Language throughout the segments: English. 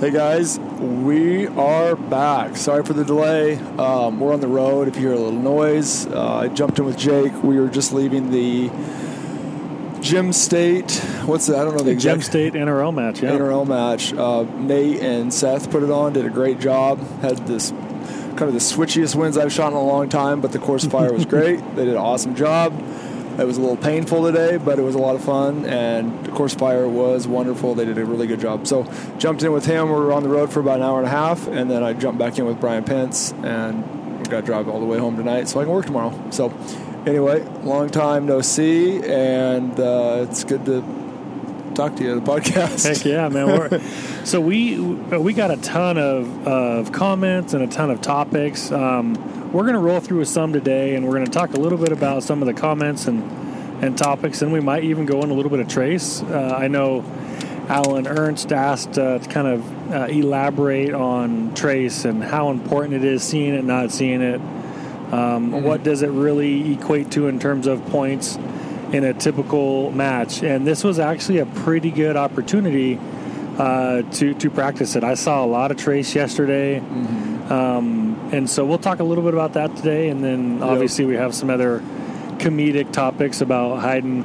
Hey guys, we are back. Sorry for the delay. Um, we're on the road. If you hear a little noise, uh, I jumped in with Jake. We were just leaving the Gem State. What's that? I don't know the Gem State NRL match, yeah. NRL match. Uh, Nate and Seth put it on. Did a great job. Had this kind of the switchiest wins I've shot in a long time, but the course fire was great. They did an awesome job. It was a little painful today, but it was a lot of fun, and of course fire was wonderful. They did a really good job. So jumped in with him. We were on the road for about an hour and a half, and then I jumped back in with Brian Pence, and we got to drive all the way home tonight so I can work tomorrow. So anyway, long time no see, and uh, it's good to talk to you on the podcast. Heck yeah, man. We're, so we we got a ton of, of comments and a ton of topics. Um, we're going to roll through with some today, and we're going to talk a little bit about some of the comments and and topics, and we might even go in a little bit of trace. Uh, I know Alan Ernst asked uh, to kind of uh, elaborate on trace and how important it is seeing it, not seeing it. Um, What does it really equate to in terms of points in a typical match? And this was actually a pretty good opportunity uh, to to practice it. I saw a lot of trace yesterday, um, and so we'll talk a little bit about that today. And then obviously we have some other comedic topics about hiding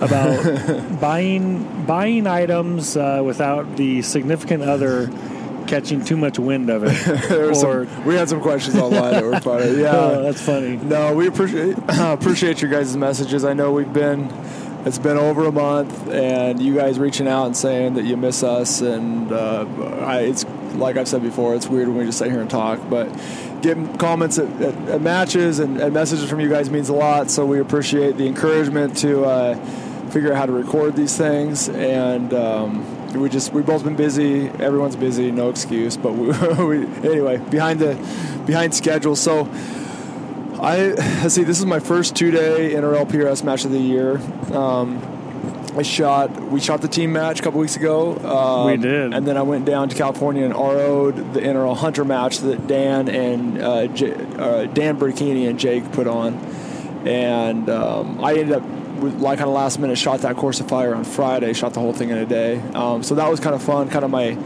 about buying buying items uh, without the significant other catching too much wind of it. Or some, we had some questions online that were funny. Yeah, oh, that's funny. No, we appreciate appreciate your guys' messages. I know we've been it's been over a month, and you guys reaching out and saying that you miss us, and uh, I, it's like I've said before, it's weird when we just sit here and talk, but getting comments at, at, at matches and, and messages from you guys means a lot. So we appreciate the encouragement to uh, figure out how to record these things, and um, we just we've both been busy. Everyone's busy, no excuse. But we, we anyway behind the behind schedule. So. I see. This is my first two-day NRL PRS match of the year. Um, I shot. We shot the team match a couple weeks ago. Um, We did. and then I went down to California and RO'd the NRL Hunter match that Dan and uh, J, uh, Dan Burkini and Jake put on, and um, I ended up with, like kind of last minute shot that course of fire on Friday. Shot the whole thing in a day. Um, so that was kind of fun. Kind of my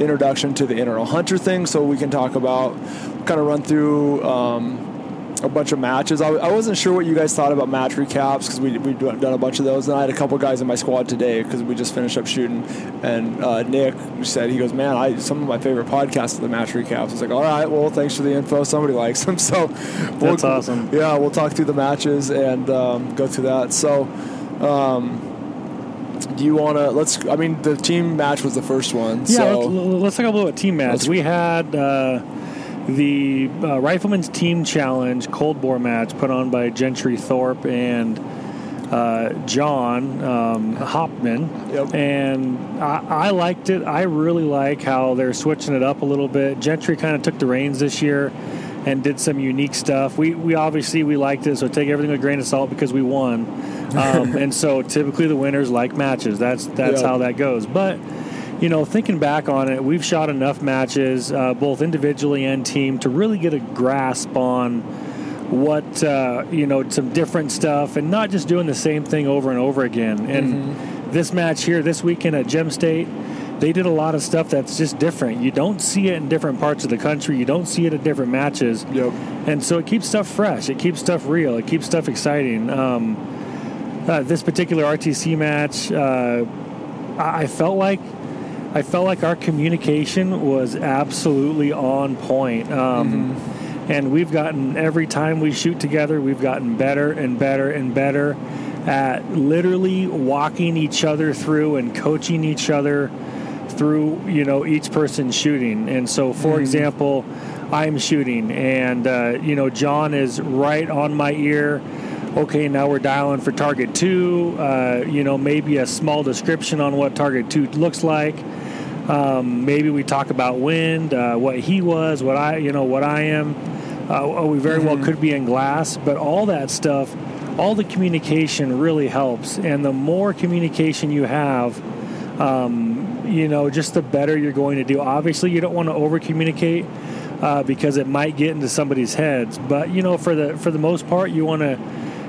introduction to the NRL Hunter thing. So we can talk about, kind of run through. A bunch of matches. I, I wasn't sure what you guys thought about match recaps because we we've done a bunch of those. And I had a couple guys in my squad today because we just finished up shooting. And uh, Nick said he goes, "Man, I some of my favorite podcasts are the match recaps." I was like, "All right, well, thanks for the info. Somebody likes them." So we'll, That's awesome. Yeah, we'll talk through the matches and um, go through that. So. Um, do you want to? Let's. I mean, the team match was the first one. Yeah, so let's, let's talk a little bit team match. Let's- We had uh, the uh, Rifleman's Team Challenge Cold Bore match put on by Gentry Thorpe and uh, John um, Hopman. Yep. And I, I liked it. I really like how they're switching it up a little bit. Gentry kind of took the reins this year and did some unique stuff. We, we obviously we liked it, so take everything with a grain of salt because we won. Um, and so typically the winners like matches. That's that's Yeah. how that goes. But you know, thinking back on it, we've shot enough matches, uh, both individually and team, to really get a grasp on what uh, you know, some different stuff, and not just doing the same thing over and over again. And this match here, this weekend at Gem State, they did a lot of stuff that's just different. You don't see it in different parts of the country. You don't see it at different matches. Yep. And so it keeps stuff fresh. It keeps stuff real. It keeps stuff exciting. Um, uh, this particular RTC match, uh, I I felt like I felt like our communication was absolutely on point. Um, And we've gotten every time we shoot together, we've gotten better and better and better at literally walking each other through and coaching each other through you know each person shooting. And so, for example, I'm shooting, and uh, you know John is right on my ear. Okay, now we're dialing for target two. Uh, you know, maybe a small description on what target two looks like. Um, maybe we talk about wind, uh, what he was, what I, you know, what I am. Uh, oh, we very well could be in glass, but all that stuff, all the communication really helps. And the more communication you have, um, you know, just the better you're going to do. Obviously, you don't want to over communicate uh, because it might get into somebody's heads. But you know, for the for the most part, you want to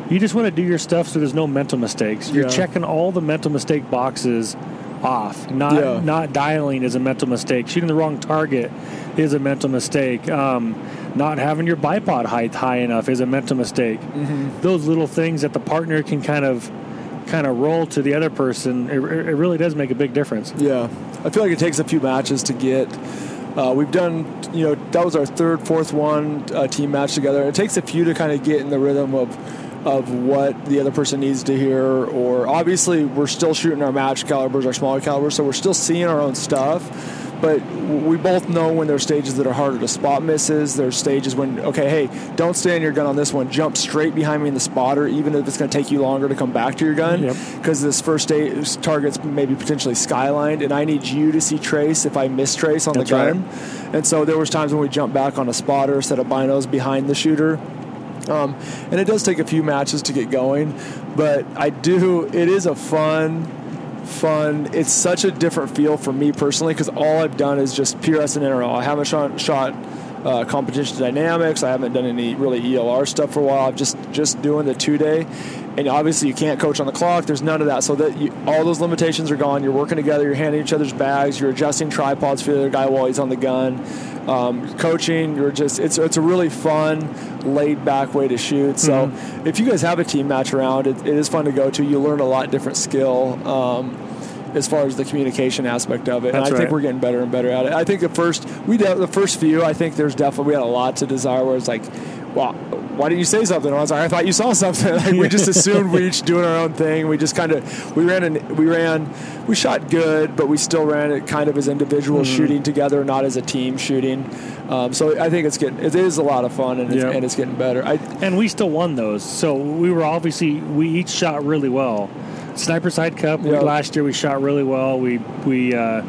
you just want to do your stuff so there's no mental mistakes. You're Yeah. checking all the mental mistake boxes off. Not Yeah. not dialing is a mental mistake. Shooting the wrong target is a mental mistake. Um, not having your bipod height high enough is a mental mistake. Mm-hmm. Those little things that the partner can kind of kind of roll to the other person, it, it really does make a big difference. Yeah, I feel like it takes a few matches to get. Uh, we've done, you know, that was our third, fourth one uh, team match together. It takes a few to kind of get in the rhythm of of what the other person needs to hear. Or obviously, we're still shooting our match calibers, our smaller calibers, so we're still seeing our own stuff. But we both know when there's stages that are harder to spot misses. There's stages when, okay, hey, don't stay stand your gun on this one. Jump straight behind me in the spotter, even if it's going to take you longer to come back to your gun. Yep. Because this first stage target's maybe potentially skylined, and I need you to see trace if I miss trace on That's the right. gun. And so there was times when we jumped back on a spotter, set of binos behind the shooter. Um, and it does take a few matches to get going, but I do. It is a fun, fun. It's such a different feel for me personally because all I've done is just PRS and NRL. I haven't shot, shot uh, competition dynamics. I haven't done any really ELR stuff for a while. I'm just just doing the two day, and obviously you can't coach on the clock. There's none of that, so that you, all those limitations are gone. You're working together. You're handing each other's bags. You're adjusting tripods for the other guy while he's on the gun. Um, coaching, you're just it's it's a really fun, laid back way to shoot. So Mm-hmm. if you guys have a team match around, it, it is fun to go to. You learn a lot different skill. Um, as far as the communication aspect of it, and I That's think we're getting better and better at it. I think the first we de- the first few, I think there's definitely we had a lot to desire. Where it's like, well, why didn't you say something? And I was like, I thought you saw something. Like we just assumed we each doing our own thing. We just kind of we ran and we ran, we shot good, but we still ran it kind of as individuals Mm-hmm. shooting together, not as a team shooting. Um, so I think it's getting it is a lot of fun and it's, Yeah. and it's getting better. I, and we still won those. So we were obviously we each shot really well. Snipers Hide Cup we, last year we shot really well. We we uh,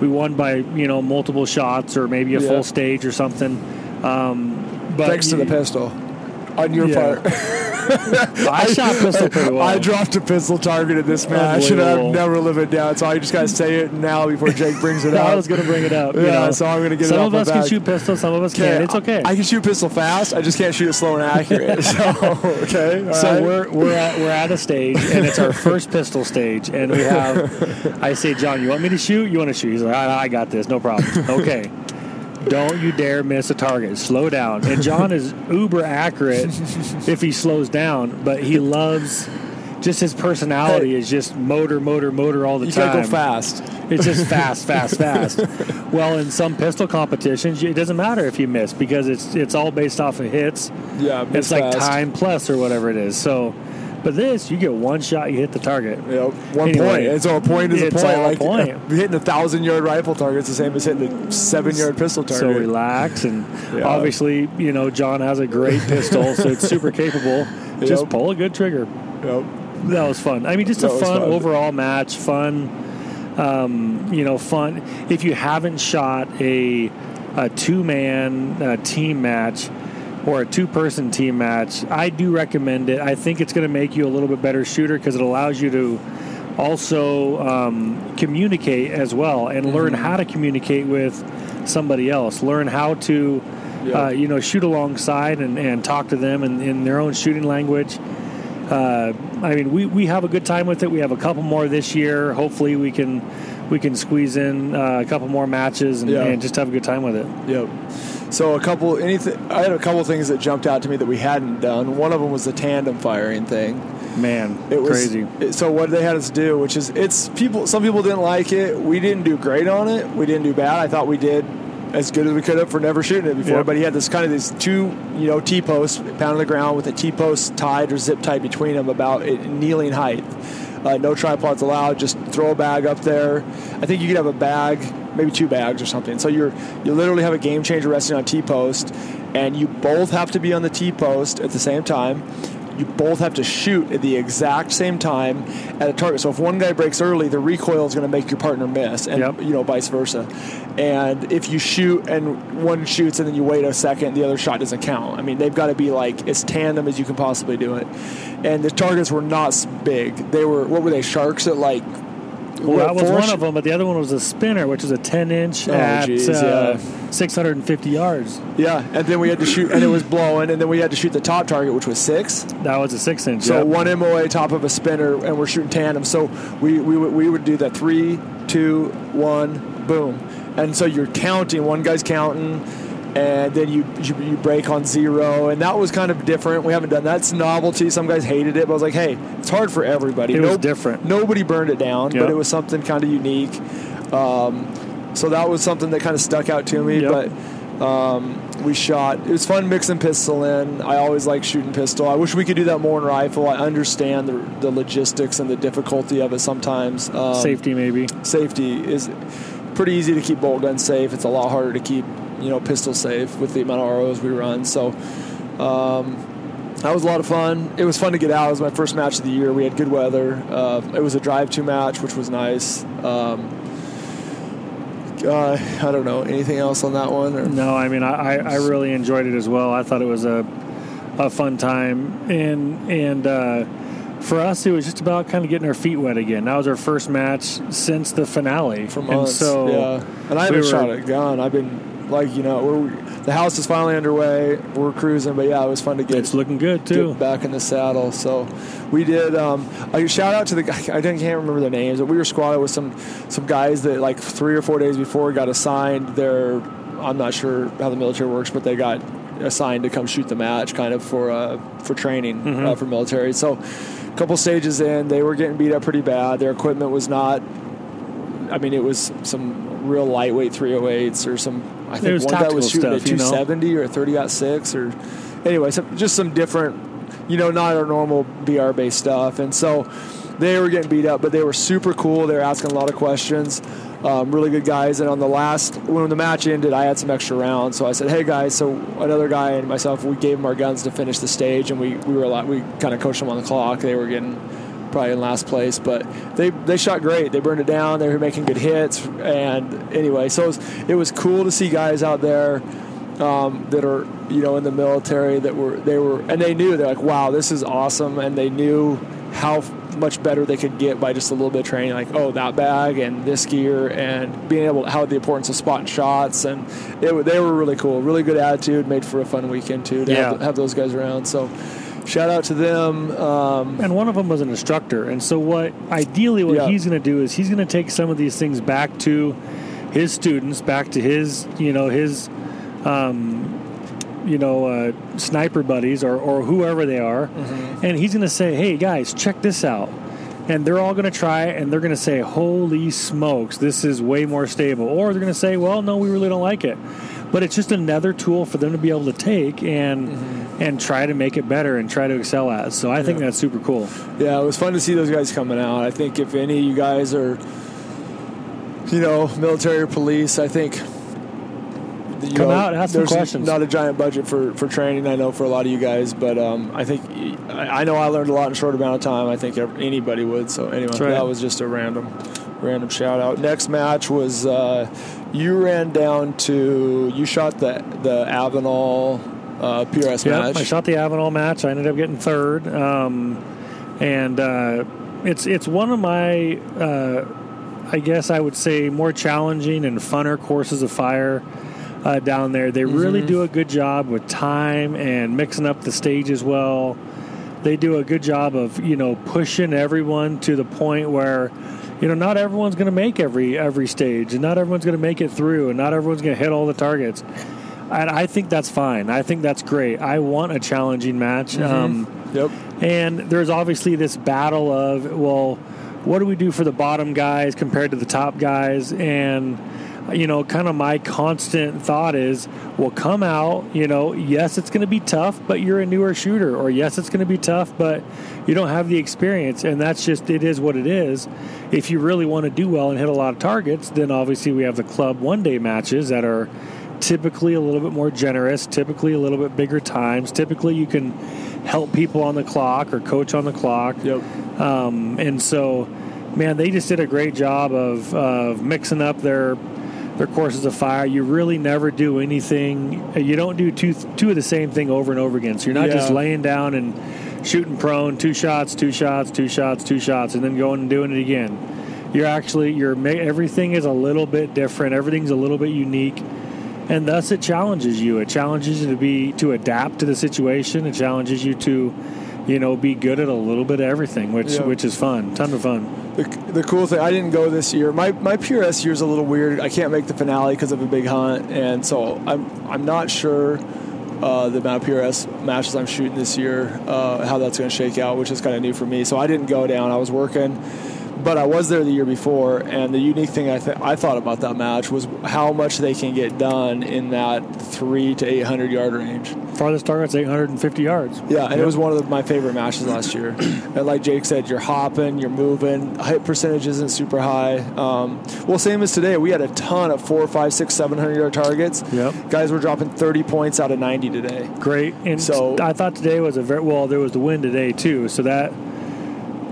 we won by you know multiple shots or maybe a Yeah. full stage or something. Um, but thanks to the pistol on your Yeah. part. I shot pistol pretty well. I dropped a pistol target at this match, and I've never lived it down. So I just got to say it now before Jake brings it up. I was going to bring it up. you Yeah, know. so I'm gonna get it Some of us can shoot pistol, some of us can't. It's okay. I can shoot pistol fast. I just can't shoot it slow and accurate. so okay. so right. we're we're at, we're at a stage, and it's our first pistol stage, and we have. I say, John, you want me to shoot? You want to shoot? He's like, I, I got this, no problem. Okay. Don't you dare miss a target. Slow down. And John is uber accurate if he slows down, but he loves just his personality Hey. is just motor, motor, motor all the you time. gotta go fast. It's just fast, fast, fast. Well, in some pistol competitions, it doesn't matter if you miss because it's it's all based off of hits. Yeah, It's like time plus or whatever it is. So, but this, you get one shot, you hit the target. Yep, one Anyway, point. And so a point is a point. a like point. uh, hitting a thousand yard rifle target is the same as hitting a seven yard pistol target. So relax, and Yeah. obviously, you know, John has a great pistol, so it's super capable. Just pull a good trigger. Yep. That was fun. I mean, just That a fun, fun. overall match. Fun, um, you know, fun. If you haven't shot a a two man uh, team match or a two person team match, I do recommend it. I think it's going to make you a little bit better shooter because it allows you to also um, communicate as well and learn Mm-hmm. how to communicate with somebody else. Learn how to. Yeah. Uh, you know, shoot alongside and, and talk to them in, in their own shooting language uh, I mean, we, we have a good time with it. We have a couple more this year. Hopefully, we can we can squeeze in uh, a couple more matches and, Yeah. and just have a good time with it. Yep. So a couple anything I had a couple things that jumped out to me that we hadn't done. One of them was the tandem firing thing. Man, It was crazy. it- so what they had us do, which is it's people. Some people didn't like it. We didn't do great on it. We didn't do bad. I thought we did as good as we could have for never shooting it before. Yep. But he had this kind of these two, you know, T posts pound on the ground with a T post tied or zip tied between them about it, kneeling height. Uh, no tripods allowed. Just throw a bag up there. I think you could have a bag, maybe two bags or something. So you're you literally have a game changer resting on T post, and you both have to be on the T post at the same time. You both have to shoot at the exact same time at a target. So if one guy breaks early, the recoil is going to make your partner miss, and Yep. you know vice versa. And if you shoot and one shoots and then you wait a second, the other shot doesn't count. I mean, they've got to be like as tandem as you can possibly do it. And the targets were not big. They were what were they? Sharks at like. Well, what, that was one sh- of them, but the other one was a spinner, which is a 10 inch Oh, at geez, uh, yeah. 650 yards. Yeah, and then we had to shoot, and it was blowing, and then we had to shoot the top target, which was six. That was a six inch. So yep. one MOA top of a spinner, and we're shooting tandem. So we, we we would do the three two, one, boom. And so you're counting. One guy's counting, and then you, you you break on zero, and that was kind of different. We haven't done that's novelty. Some guys hated it, but I was like, hey, it's hard for everybody. It was different. Nobody burned it down, Yep. but it was something kind of unique. Um, so that was something that kind of stuck out to me. Yep. But um, we shot. It was fun mixing pistol in. I always like shooting pistol. I wish we could do that more in rifle. I understand the, the logistics and the difficulty of it sometimes. Um, Safety, maybe. safety is pretty easy to keep bolt guns safe. It's a lot harder to keep you know pistol safe with the amount of ROs we run. So. Um, that was a lot of fun. It was fun to get out. It was my first match of the year. We had good weather. Uh, it was a drive-to match, which was nice. Um, uh, I don't know anything else on that one. Or? No, I mean, I, I really enjoyed it as well. I thought it was a a fun time, and and uh, for us, it was just about kind of getting our feet wet again. That was our first match since the finale, for and so yeah, and I haven't were- shot a gun. I've been like you know, we're, the house is finally underway. We're cruising, but yeah, it was fun to get it's looking good too. back in the saddle. So we did. Um, I shout out to the guy. I can't remember their names, but we were squatted with some some guys that like three or four days before got assigned their. I'm not sure how the military works, but they got assigned to come shoot the match, kind of for uh, for training Mm-hmm. uh, for military. So a couple stages in, they were getting beat up pretty bad. Their equipment was not. I mean, it was some real lightweight 308s or some. I It think one guy was shooting stuff, you at know? 270 or 30 six or anyway, some, just some different, you know, not our normal BR based stuff. And so they were getting beat up, but they were super cool. They were asking a lot of questions. Um, really good guys. And on the last, when the match ended, I had some extra rounds. So I said, "Hey guys," so another guy and myself, we gave them our guns to finish the stage, and we we were a lot, we kind of coached them on the clock. They were getting probably in last place, but they they shot great. They burned it down. They were making good hits, and anyway, so it was, it was cool to see guys out there um, that are you know in the military that were they were and they knew they're like, wow, this is awesome, and they knew how much better they could get by just a little bit of training. Like, oh, that bag and this gear, and being able to how the importance of spotting shots, and it, they were really cool. Really good attitude, made for a fun weekend too to Yeah. have, have those guys around. So. Shout out to them. Um, and one of them was an instructor. And so, what ideally what Yeah. he's going to do is he's going to take some of these things back to his students, back to his you know his um, you know uh, sniper buddies or or whoever they are, Mm-hmm. and he's going to say, "Hey guys, check this out." And they're all going to try it, and they're going to say, "Holy smokes, this is way more stable," or they're going to say, "Well, no, we really don't like it." But it's just another tool for them to be able to take and and try to make it better and try to excel at. So I think Mm-hmm. That's super cool. Yeah, it was fun to see those guys coming out. I think if any of you guys are, you know, military or police, I think. You Come know, out, ask some questions. Not a giant budget for, for training, I know for a lot of you guys, but um, I think I I know I learned a lot in a short amount of time. I think anybody would. So anyway, right. that was just a random, random shout out. Next match was uh, you ran down to you shot the the Avenal uh, PRS Yeah, match. I shot the Avenal match. I ended up getting third, um, and uh, it's it's one of my, uh, I guess I would say, more challenging and funner courses of fire uh, down there. They really do a good job with time and mixing up the stage as well. They do a good job of you know pushing everyone to the point where. You know, not everyone's going to make every every stage, and not everyone's going to make it through, and not everyone's going to hit all the targets. And I think that's fine. I think that's great. I want a challenging match. Um, Yep. and there's obviously this battle of, well, what do we do for the bottom guys compared to the top guys? And, you know, kind of my constant thought is, well, come out, you know, yes, it's going to be tough, but you're a newer shooter. Or yes, it's going to be tough, but you don't have the experience. And that's just, it is what it is. If you really want to do well and hit a lot of targets, then obviously we have the club one day matches that are typically a little bit more generous, typically a little bit bigger times. Typically, you can help people on the clock or coach on the clock. Yep. Um, and so, man, they just did a great job of, of mixing up their their courses of fire. You really never do anything. You don't do two two of the same thing over and over again. So you're not just laying down and shooting prone, two shots, two shots, two shots, two shots, and then going and doing it again. You're actually you're everything is a little bit different. Everything's a little bit unique and thus it challenges you. It challenges you to be to adapt to the situation. It challenges you to, you know, be good at a little bit of everything, which Yeah. which is fun, ton of fun. The, the cool thing, I didn't go this year. My my PRS year is a little weird. I can't make the finale because of a big hunt, and so I'm I'm not sure uh, the amount of PRS matches I'm shooting this year, uh, how that's going to shake out, which is kind of new for me. So I didn't go down. I was working, but I was there the year before, and the unique thing I th- I thought about that match was how much they can get done in that three to eight hundred yard range. Farthest target's 850 yards. Yeah, and Yep. it was one of the, my favorite matches last year. and like Jake said, you're hopping, you're moving. Hit percentage isn't super high. Um, well, same as today. We had a ton of four, five, six, seven hundred yard targets. Yep. Guys were dropping 30 points out of 90 today. great. And So- I thought today was a very well. There was the wind today too, so that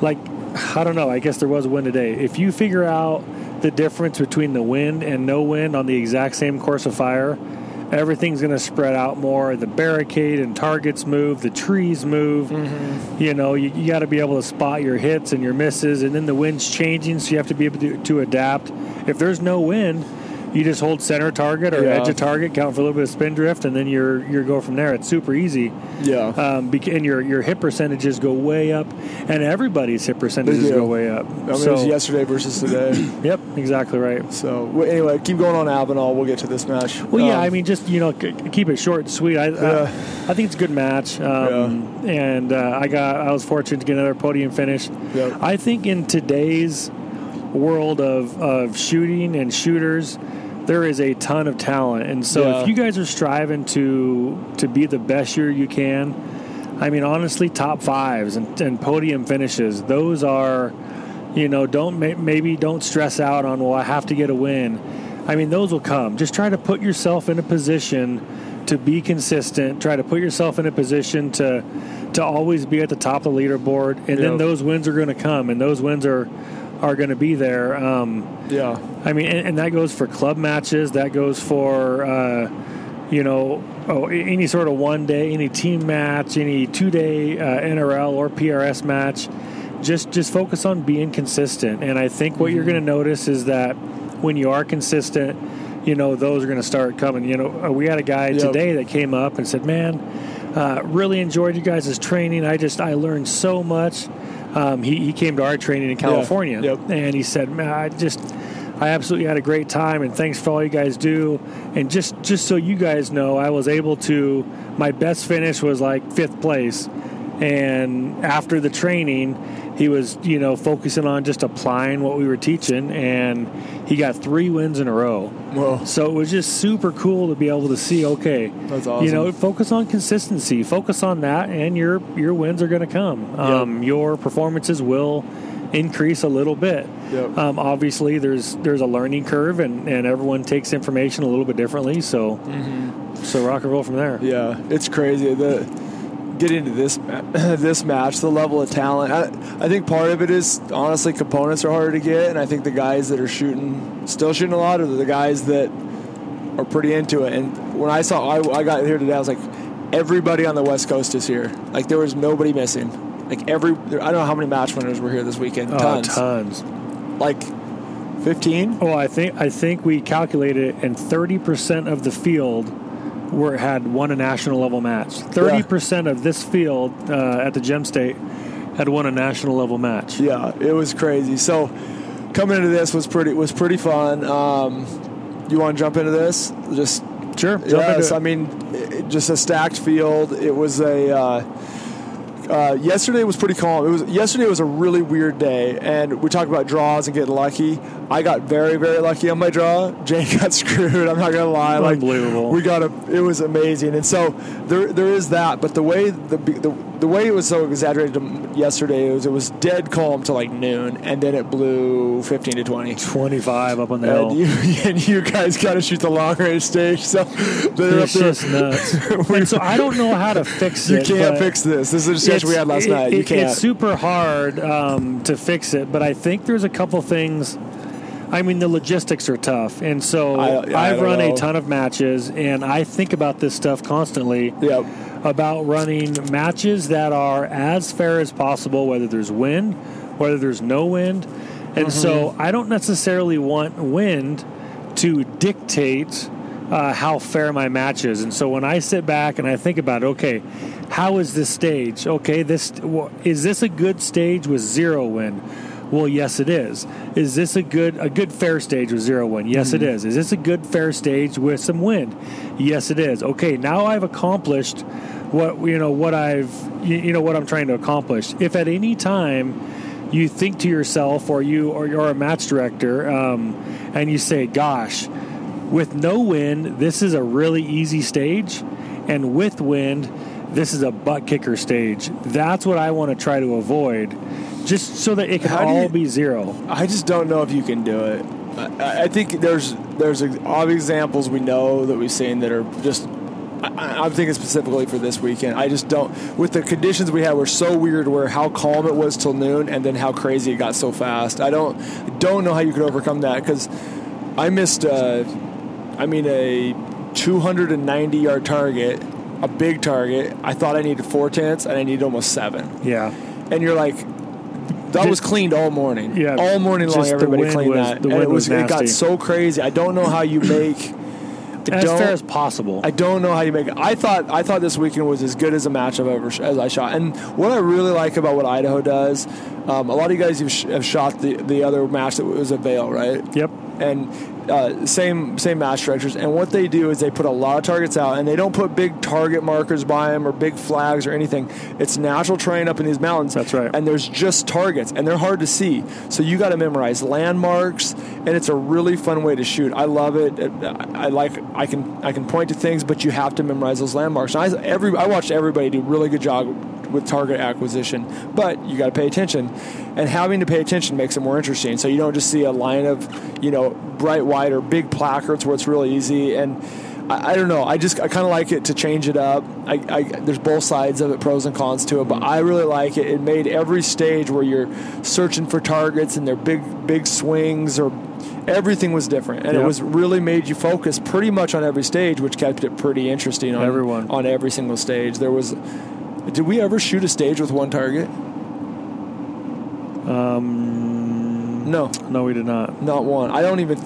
like I don't know. I guess there was a wind today. If you figure out the difference between the wind and no wind on the exact same course of fire, everything's going to spread out more. The barricade and targets move. The trees move. Mm-hmm. You know, you, you got to be able to spot your hits and your misses, and then the wind's changing, so you have to be able to, to adapt. If there's no wind. You just hold center target or Yeah. edge of target, count for a little bit of spin drift, and then you're you go from there. It's super easy Yeah. um, and your your hit percentages go way up, and everybody's hit percentages go way up. I mean, so, it was yesterday versus today. yep, exactly right. so well, anyway, keep going on Avenal. We'll get to this match. Well, yeah, Um, I mean, just you know, c- keep it short and sweet. I, Yeah. I, I think it's a good match, um, and uh, I got I was fortunate to get another podium finish. Yep. I think in today's world of of shooting and shooters. There is a ton of talent, and so Yeah. if you guys are striving to to be the best year you can, I mean, honestly, top fives and, and podium finishes, those are, you know, don't maybe don't stress out on, well, I have to get a win. I mean, those will come. Just try to put yourself in a position to be consistent. Try to put yourself in a position to to always be at the top of the leaderboard, and then those wins are going to come, and those wins are are going to be there. Um, yeah. I mean, and, and that goes for club matches. That goes for, uh, you know, oh, any sort of one day, any team match, any two day uh, NRL or PRS match. Just just focus on being consistent. And I think what you're going to notice is that when you are consistent, you know, those are going to start coming. You know, uh, we had a guy Yep. today that came up and said, "Man, uh, really enjoyed you guys' training. I just I learned so much." Um, he, he came to our training in California, Yep. and he said, "Man, I just I absolutely had a great time, and thanks for all you guys do. And just just so you guys know, I was able to. My best finish was like fifth place, and after the training, he was you know focusing on just applying what we were teaching, and he got three wins in a row. Well, So it was just super cool to be able to see. Okay, That's awesome. You know, focus on consistency. Focus on that, and your your wins are going to come. Um, Your performances will increase a little bit. Yep. Um, obviously, there's there's a learning curve, and, and everyone takes information a little bit differently. So so rock and roll from there. Yeah, it's crazy. The get into this this match, the level of talent. I, I think part of it is honestly components are harder to get, and I think the guys that are shooting, still shooting a lot, are the guys that are pretty into it. And when I saw, I, I got here today, I was like, everybody on the West Coast is here. Like there was nobody missing. Like every, I don't know how many match winners were here this weekend. Oh, Tons. tons. Like fifteen. Oh, I think I think we calculated, it, and thirty percent of the field were had won a national level match. Thirty percent of this field uh, at the Gem State had won a national level match. Yeah, it was crazy. So coming into this was pretty was pretty fun. Um, you want to jump into this? Just Sure. Jump yes. I mean, it, just a stacked field. It was a. Uh, uh, yesterday was pretty calm. It was yesterday was a really weird day, and we talked about draws and getting lucky. I got very very lucky on my draw. Jane got screwed. I'm not gonna lie. Like Unbelievable. we got a. It was amazing, and so there there is that. But the way the the, the way it was so exaggerated yesterday was it was dead calm to like noon, and then it blew 15 to 20. twenty-five up on the hill. And you, and you guys got to shoot the long range stage, so they're it's up there. just nuts. so I don't know how to fix this. You it. can't fix this. This is a discussion we had last it- night. You it- can't. It's super hard um, to fix it, but I think there's a couple things. I mean, the logistics are tough, and so I- I've run know. a ton of matches, and I think about this stuff constantly. Yep. About running matches that are as fair as possible, whether there's wind, whether there's no wind. And so Mm-hmm. I don't necessarily want wind to dictate uh, how fair my match is. And so when I sit back and I think about okay, how is this stage? Okay, this is this a good stage with zero wind? Well, yes, it is. Is this a good a good fair stage with zero wind? Yes, it is. Is this a good fair stage with some wind? Yes, it is. Okay, now I've accomplished what you know what I've you you know what I'm trying to accomplish. If at any time you think to yourself, or you or you're a match director, um, and you say, "Gosh, with no wind, this is a really easy stage, and with wind." This is a butt kicker stage. That's what I want to try to avoid, just so that it can How do all you- be zero. I just don't know if you can do it. I, I think there's there's obvious examples we know that we've seen that are just. I, I'm thinking specifically for this weekend. I just don't. With the conditions we had, were so weird. Where how calm it was till noon, and then how crazy it got so fast. I don't don't know how you could overcome that because I missed. Uh, I mean a 290 yard target, a big target. I thought I needed four tenths, and I needed almost seven Yeah. and you're like that was cleaned all morning. Yeah, all morning long, everybody cleaned was- that, the and it wind was, was it got so crazy. I don't know how you make. As fair as possible. I don't know how you make it. I thought I thought this weekend was as good as a match I've ever sh- as I shot. And what I really like about what Idaho does, um, a lot of you guys have, sh- have shot the the other match that was a Vail, right? yep. and uh, same same match directors. And what they do is they put a lot of targets out, and they don't put big target markers by them or big flags or anything. It's natural terrain up in these mountains. That's right. And there's just targets, and they're hard to see. So you got to memorize landmarks, and it's a really fun way to shoot. I love it. It- I like. I can I can point to things, but you have to memorize those landmarks. And I every I watched everybody do a really good job with target acquisition, but you got to pay attention, and having to pay attention makes it more interesting. So you don't just see a line of, you know, bright white or big placards where it's really easy. And I, I don't know. I just I kind of like it to change it up. I, I there's both sides of it, pros and cons to it, but I really like it. It made every stage where you're searching for targets and their big big swings or everything was different, and it was really made you focus pretty much on every stage, which kept it pretty interesting on Everyone. on every single stage. There was. Did we ever shoot a stage with one target? Um, No, no, we did not. not one. I don't even.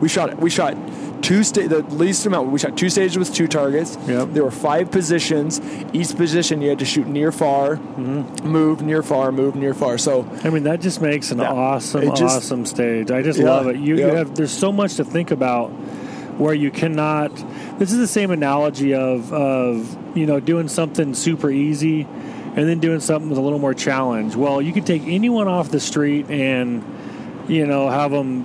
We shot. We shot two sta- The least amount. We shot two stages with two targets. Yep. There were five positions. Each position you had to shoot near far, Mm-hmm. move near far, move near far. So I mean, that just makes an That- awesome, just- awesome stage. I just Yeah, love it. You, you have there's so much to think about where you cannot. This is the same analogy of of you know doing something super easy and then doing something with a little more challenge. Well, you could take anyone off the street and you know have them.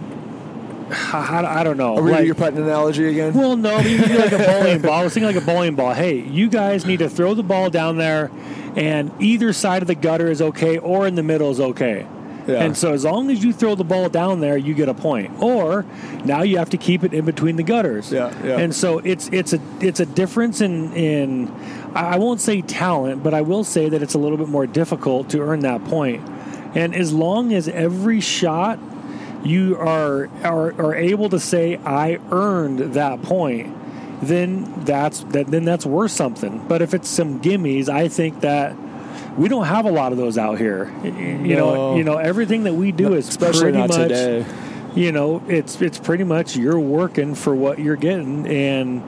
I, I don't know. are we like- your putting analogy again? well, no, I mean, like a bowling ball. I was thinking like a bowling ball. Hey, you guys need to throw the ball down there, and either side of the gutter is okay, or in the middle is okay. Yeah. And so, as long as you throw the ball down there, you get a point. Or now you have to keep it in between the gutters. Yeah, yeah. And so it's it's a it's a difference in in I won't say talent, but I will say that it's a little bit more difficult to earn that point. And as long as every shot you are are, are able to say I earned that point, then that's that then that's worth something. But if it's some gimmies, I think that we don't have a lot of those out here. You know, you know everything that we do is Especially pretty not much today. you know it's it's pretty much you're working for what you're getting and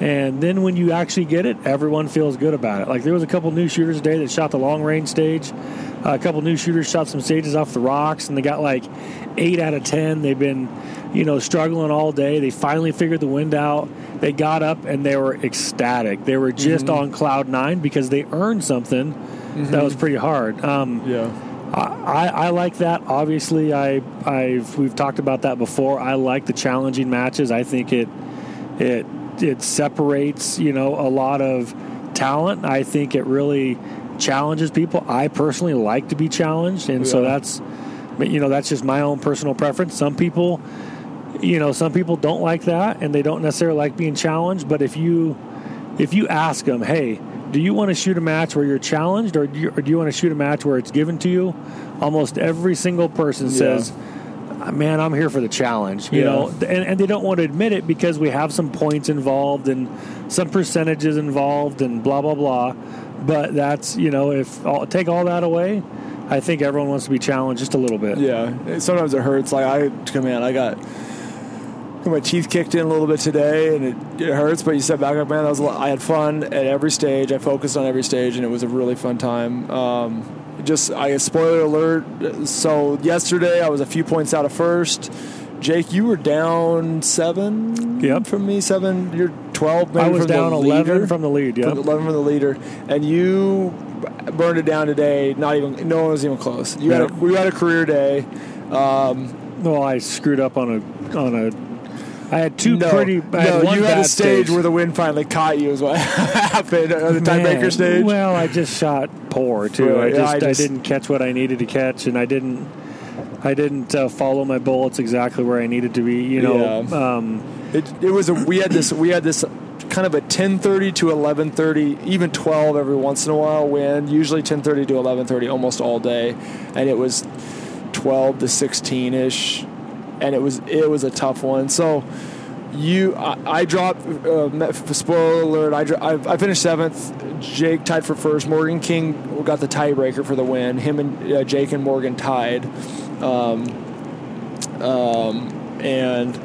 and then when you actually get it everyone feels good about it. Like there was a couple new shooters today that shot the long range stage. Uh, a couple new shooters shot some stages off the rocks and they got like eight out of ten. They've been you know struggling all day. They finally figured the wind out. They got up and they were ecstatic. They were just on cloud nine because they earned something that was pretty hard um, Yeah. I, I like that. Obviously, I I've we've talked about that before. I like the challenging matches. I think it it it separates you know a lot of talent. I think it really challenges people. I personally like to be challenged, and so that's but, you know that's just my own personal preference. Some people you know some people don't like that and they don't necessarily like being challenged but if you if you ask them hey do you want to shoot a match where you're challenged or do you, or do you want to shoot a match where it's given to you? Almost every single person says "Ah, man i'm here for the challenge you Yeah. know? And, and they don't want to admit it because we have some points involved and some percentages involved and blah blah blah. But that's you know if all, take all that away i think everyone wants to be challenged just a little bit. Yeah, sometimes it hurts. Like I, come in, I got my teeth kicked in a little bit today, and it, it hurts. But you said back up, man. That was. I had fun at every stage. I focused on every stage, and it was a really fun time. Um, just I spoiler alert. So yesterday I was a few points out of first. Jake, you were down seven Yep. from me. Seven. You're twelve. Maybe I was from down the 11 leader. from the lead. Yeah. From- Eleven from the leader, and you burned it down today. Not even. No one was even close. You had a, we had a career day. Um, Well, I screwed up on a on a. I had two no, pretty. I had no, one you had a stage, where the wind finally caught you. Is what happened on the tiebreaker stage. Well, I just shot poor too. I just, I I didn't catch what I needed to catch, and I didn't I didn't uh, follow my bullets exactly where I needed to be. You know, Yeah. um, It, it was a we had this we had this kind of a 10:30 to 11:30 even 12 every once in a while wind usually 10:30 to 11:30 almost all day and it was 12 to 16 ish and it was it was a tough one so you I, I dropped uh, spoiler alert I, dro- I I finished seventh Jake tied for first Morgan King got the tiebreaker for the win him and uh, Jake and Morgan tied um, um, and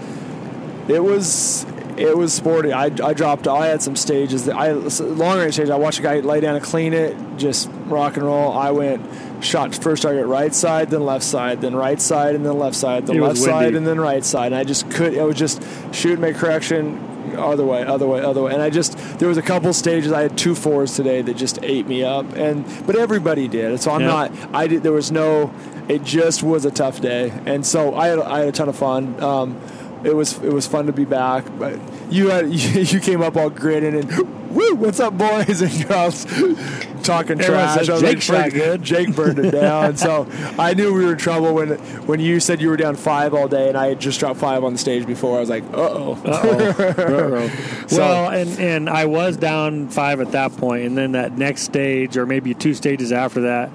it was it was sporty. I, I dropped. I had some stages. That I long range stage. I watched a guy lay down and clean it, just rock and roll. I went shot first target right side, then left side, then right side, and then left side, then It left side, and then right side. And I just could. I was just shoot, make correction, other way, other way, other way. And I just there was a couple stages. I had two fours today that just ate me up. And but everybody did. So I'm Yeah. not. I did. There was no. It just was a tough day, and so I had I had a ton of fun. Um, it was it was fun to be back. But you had you came up all grinning and woo, what's up, boys? And you're talking trash. was Jake like, shot good." Jake burned it down. so I knew we were in trouble when when you said you were down five all day, and I had just dropped five on the stage before. I was like, uh oh. Uh-oh. So- well, and and I was down five at that point, and then that next stage, or maybe two stages after that,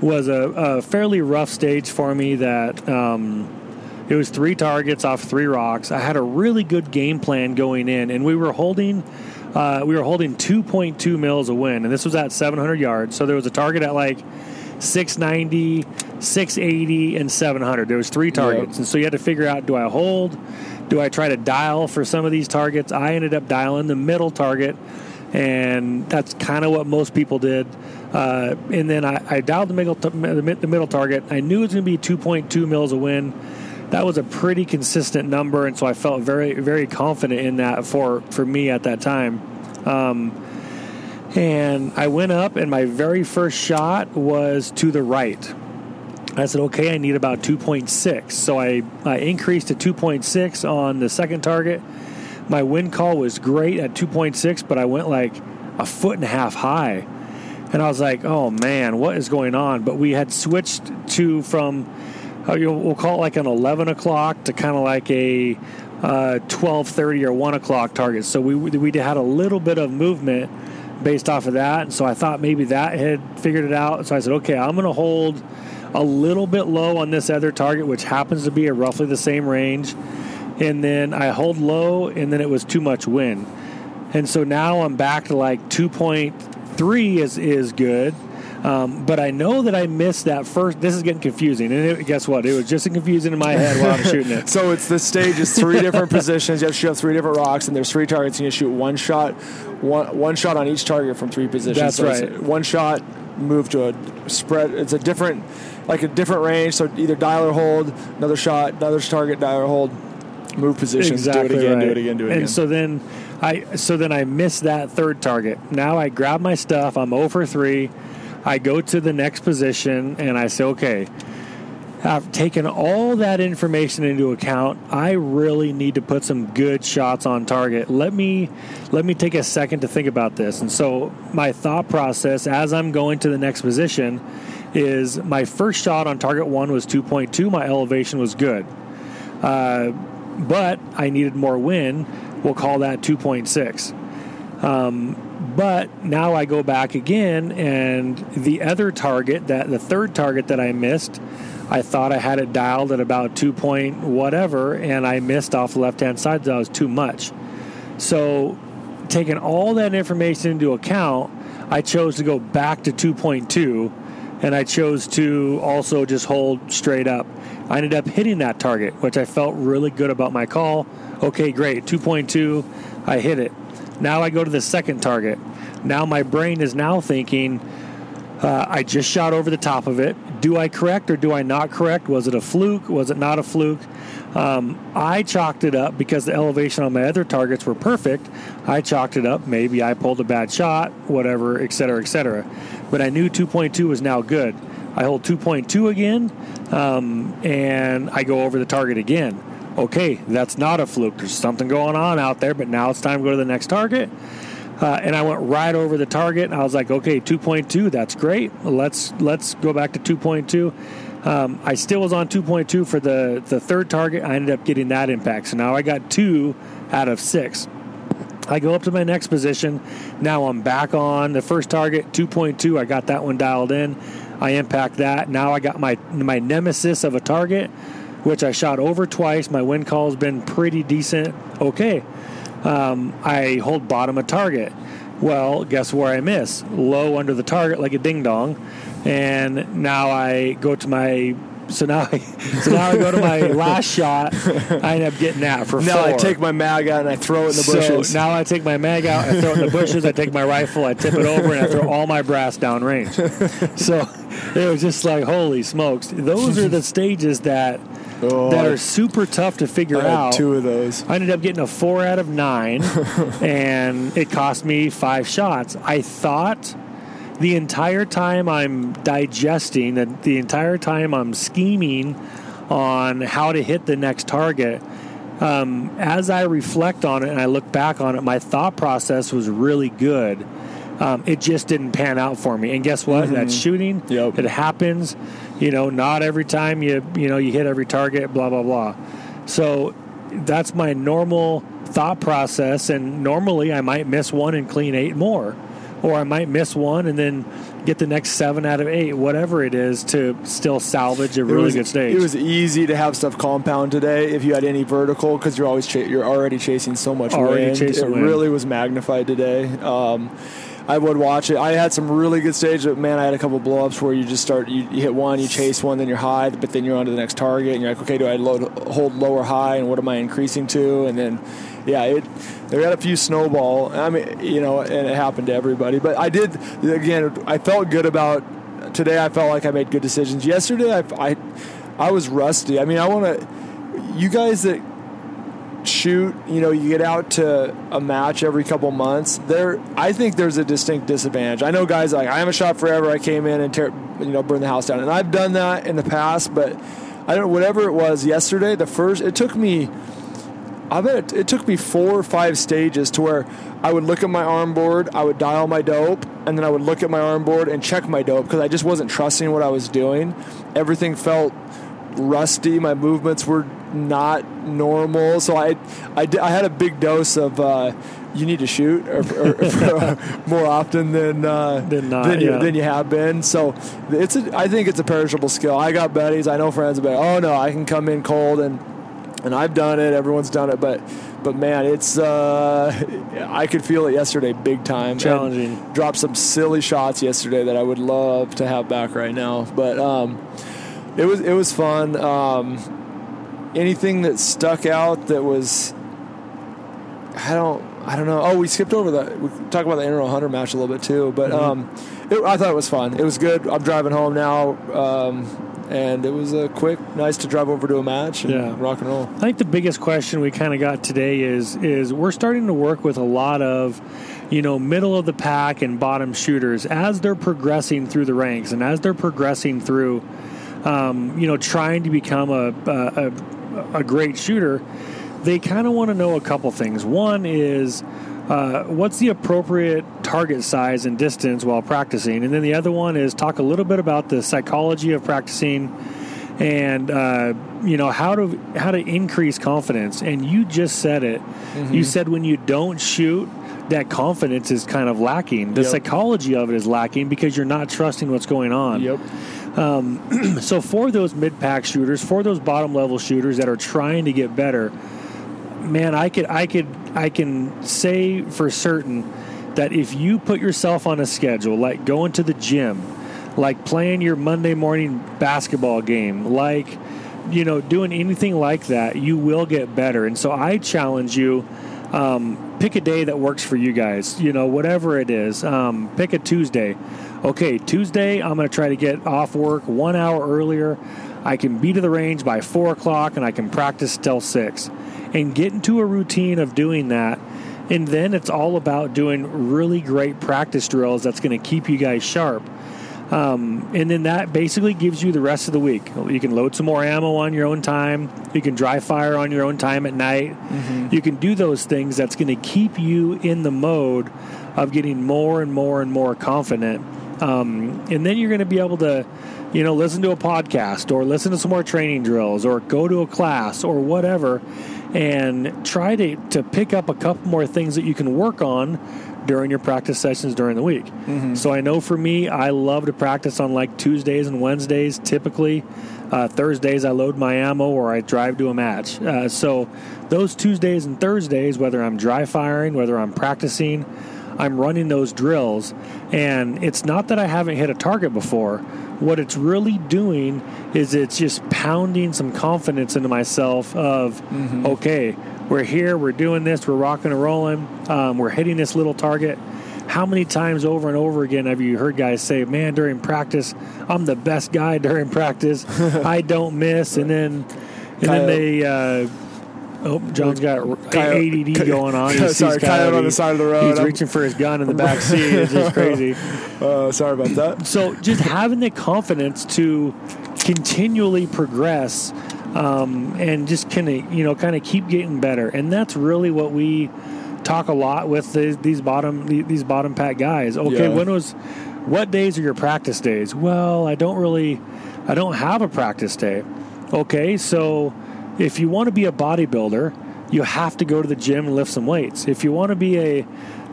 was a, a fairly rough stage for me. That um, it was three targets off three rocks. I had a really good game plan going in, and we were holding. Uh, we were holding 2.2 mils a win, and this was at 700 yards. So there was a target at like 690, 680, and 700. There was three targets, and so you had to figure out: do I hold? Do I try to dial for some of these targets? I ended up dialing the middle target, and that's kind of what most people did. Uh, and then I, I dialed the middle, the the middle target. I knew it was going to be 2.2 mils a win. That was a pretty consistent number, and so I felt very, very confident in that for for me at that time. Um, and I went up, and my very first shot was to the right. I said, okay, I need about 2.6. So I, I increased to 2.6 on the second target. My wind call was great at 2.6, but I went like a foot and a half high. And I was like, oh man, what is going on? But we had switched to from, we'll call it like an 11 o'clock to kind of like a uh, 12.30 or 1 o'clock target. So we, we had a little bit of movement based off of that. And so I thought maybe that had figured it out. So I said, okay, I'm going to hold a little bit low on this other target, which happens to be at roughly the same range. And then I hold low, and then it was too much wind. And so now I'm back to like 2.3 is, is good. Um, but I know that I missed that first. This is getting confusing. And it, guess what? It was just confusing in my head while I'm shooting it. So it's the stage is three different positions. You have to shoot three different rocks, and there's three targets. And you shoot one shot, one one shot on each target from three positions. That's so right. One shot, move to a spread. It's a different, like a different range. So either dial or hold. Another shot, another target, dial or hold. Move positions. Exactly do it again. right. Do it again. Do it and again. so then I so then I missed that third target. Now I grab my stuff. I'm over three. I go to the next position and I say, okay, I've taken all that information into account. I really need to put some good shots on target. Let me let me take a second to think about this. And so my thought process as I'm going to the next position is my first shot on target one was 2.2. My elevation was good, uh, but I needed more wind. We'll call that 2.6. Um, but now I go back again, and the other target, that the third target that I missed, I thought I had it dialed at about two point whatever, and I missed off the left hand side. That was too much. So, taking all that information into account, I chose to go back to 2.2, and I chose to also just hold straight up. I ended up hitting that target, which I felt really good about my call. Okay, great. 2.2, I hit it. Now I go to the second target. Now my brain is now thinking, uh, I just shot over the top of it. Do I correct or do I not correct? Was it a fluke? Was it not a fluke? Um, I chalked it up because the elevation on my other targets were perfect. I chalked it up. Maybe I pulled a bad shot, whatever, et cetera, et cetera. But I knew 2.2 was now good. I hold 2.2 again, um, and I go over the target again. Okay, that's not a fluke. There's something going on out there, but now it's time to go to the next target. Uh, and I went right over the target. And I was like, okay, 2.2, that's great. Let's let's go back to 2.2. Um, I still was on 2.2 for the the third target. I ended up getting that impact. So now I got two out of six. I go up to my next position. Now I'm back on the first target, 2.2. I got that one dialed in. I impact that. Now I got my my nemesis of a target, which I shot over twice. My wind call has been pretty decent. Okay, um, I hold bottom of target. Well, guess where I miss? Low under the target like a ding dong. And now I go to my so now I so now I go to my last shot. I end up getting that for Now four. I take my mag out and I throw it in the bushes. So now I take my mag out, I throw it in the bushes, I take my rifle, I tip it over, and I throw all my brass down range. So it was just like, holy smokes. Those are the stages that Oh, that are super tough to figure out. two of those. I ended up getting a four out of nine, and it cost me five shots. I thought the entire time I'm digesting, the, the entire time I'm scheming on how to hit the next target, um, as I reflect on it and I look back on it, my thought process was really good. Um, it just didn't pan out for me. And guess what? That's shooting. Yep. It happens. You know, not every time you you know you hit every target. Blah blah blah. So that's my normal thought process. And normally I might miss one and clean eight more, or I might miss one and then get the next seven out of eight, whatever it is, to still salvage a really was, good stage. It was easy to have stuff compound today if you had any vertical because you're always cha- you're already chasing so much Already wind. chasing it wind. really was magnified today. Um, I would watch it. I had some really good stages, but man, I had a couple blowups where you just start you, you hit one, you chase one, then you're high, but then you're on to the next target, and you're like, okay, do I load, hold lower high, and what am I increasing to? And then, yeah, it there got a few snowball. I mean, you know, and it happened to everybody. But I did again. I felt good about today. I felt like I made good decisions. Yesterday, I I, I was rusty. I mean, I want to. You guys that shoot, you know, you get out to a match every couple months. There, I think there's a distinct disadvantage. I know guys like I haven't shot forever. I came in and tear, you know, burn the house down, and I've done that in the past. But I don't. Whatever it was yesterday, the first it took me. I bet it, it took me four or five stages to where I would look at my arm board, I would dial my dope, and then I would look at my arm board and check my dope because I just wasn't trusting what I was doing. Everything felt rusty. My movements were not normal. So I, I, I had a big dose of uh, you need to shoot or, or, or more often than uh, Than not, than, you, yeah. than you have been. So it's a, I think it's a perishable skill. I got buddies. I know friends about. Oh no, I can come in cold and and I've done it. Everyone's done it, but but man, it's uh, I could feel it yesterday, big time. And Challenging. dropped some silly shots yesterday that I would love to have back right now, but um, it was it was fun. Um, anything that stuck out that was I don't I don't know. Oh, we skipped over that. We talked about the Integral Hunter match a little bit too, but Mm-hmm. um, it, I thought it was fun. It was good. I'm driving home now. Um, and it was a quick, nice to drive over to a match and Yeah. rock and roll. I think the biggest question we kind of got today is is we're starting to work with a lot of you know middle of the pack and bottom shooters as they're progressing through the ranks and as they're progressing through um, you know trying to become a a, a, great shooter they kind of want to know a couple things one is uh, what's the appropriate target size and distance while practicing and then the other one is talk a little bit about the psychology of practicing and uh, you know how to how to increase confidence. And you just said it. You said when you don't shoot, that confidence is kind of lacking. The Yep. psychology of it is lacking because you're not trusting what's going on. Yep. So for those mid pack shooters, for those bottom level shooters that are trying to get better, man, I could I could I can say for certain that if you put yourself on a schedule, like going to the gym, like playing your Monday morning basketball game, like you know, doing anything like that, you will get better. And so I challenge you. Um, pick a day that works for you guys. You know, whatever it is. Um, pick a Tuesday. Okay, Tuesday, I'm going to try to get off work one hour earlier. I can be to the range by four o'clock and I can practice till six. And get into a routine of doing that. And then it's all about doing really great practice drills that's going to keep you guys sharp. Um, and then that basically gives you the rest of the week. You can load some more ammo on your own time. You can dry fire on your own time at night. Mm-hmm. You can do those things that's going to keep you in the mode of getting more and more and more confident. Um, and then you're going to be able to, you know, listen to a podcast or listen to some more training drills or go to a class or whatever and try to, to pick up a couple more things that you can work on during your practice sessions during the week. Mm-hmm. So I know for me, I love to practice on like Tuesdays and Wednesdays typically. Uh, Thursdays, I load my ammo or I drive to a match. Uh, so those Tuesdays and Thursdays, whether I'm dry firing, whether I'm practicing, I'm running those drills. And it's not that I haven't hit a target before. What it's really doing is it's just pounding some confidence into myself of, mm-hmm. okay, we're here, we're doing this, we're rocking and rolling, um, we're hitting this little target. How many times over and over again have you heard guys say, "Man, during practice, I'm the best guy during practice. I don't miss," and then and then they. Uh, Oh, John's got ADD going on. He sorry, coyote on the side of the road. He's I'm, reaching for his gun in the back seat. It's just crazy. Uh, sorry about that. So, just having the confidence to continually progress um, and just kind of you know kind of keep getting better. And that's really what we talk a lot with the, these bottom these bottom pack guys. Okay, yeah. when was what days are your practice days? Well, I don't really I don't have a practice day. Okay, so if you want to be a bodybuilder, you have to go to the gym and lift some weights. If you want to be a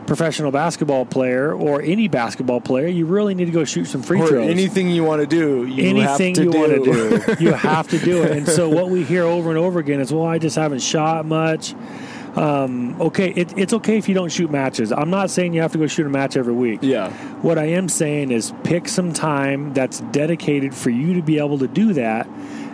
professional basketball player or any basketball player, you really need to go shoot some free or throws. Anything you want to do, you anything you do. want to do, you have to do it. And so what we hear over and over again is, "Well, I just haven't shot much." Um, okay, it, it's okay if you don't shoot matches. I'm not saying you have to go shoot a match every week. Yeah. What I am saying is pick some time that's dedicated for you to be able to do that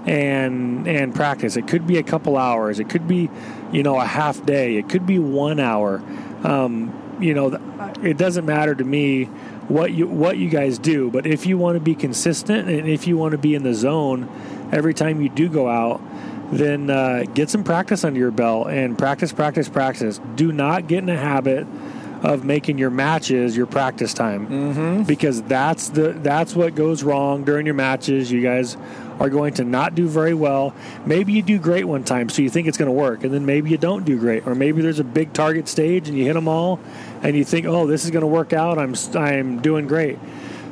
and and practice. It could be a couple hours. It could be, you know, a half day. It could be one hour. Um, you know, it doesn't matter to me what you what you guys do, but if you want to be consistent and if you want to be in the zone every time you do go out, then uh, get some practice under your belt and practice, practice, practice. Do not get in a habit of making your matches your practice time mm-hmm. because that's the that's what goes wrong during your matches. You guys are going to not do very well. Maybe you do great one time, so you think it's going to work, and then maybe you don't do great, or maybe there's a big target stage and you hit them all, and you think, oh, this is going to work out. I'm I'm doing great.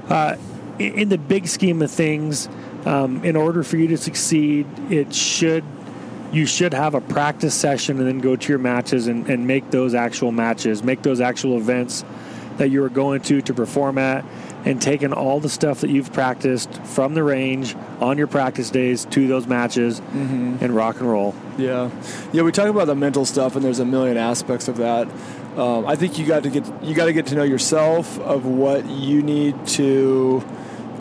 Uh, in the big scheme of things, um, in order for you to succeed, it should you should have a practice session and then go to your matches and, and make those actual matches, make those actual events that you are going to to perform at and taking all the stuff that you've practiced from the range on your practice days to those matches mm-hmm. and rock and roll. Yeah, yeah. We talk about the mental stuff, and there's a million aspects of that. Um, I think you got to get you got to get to know yourself of what you need to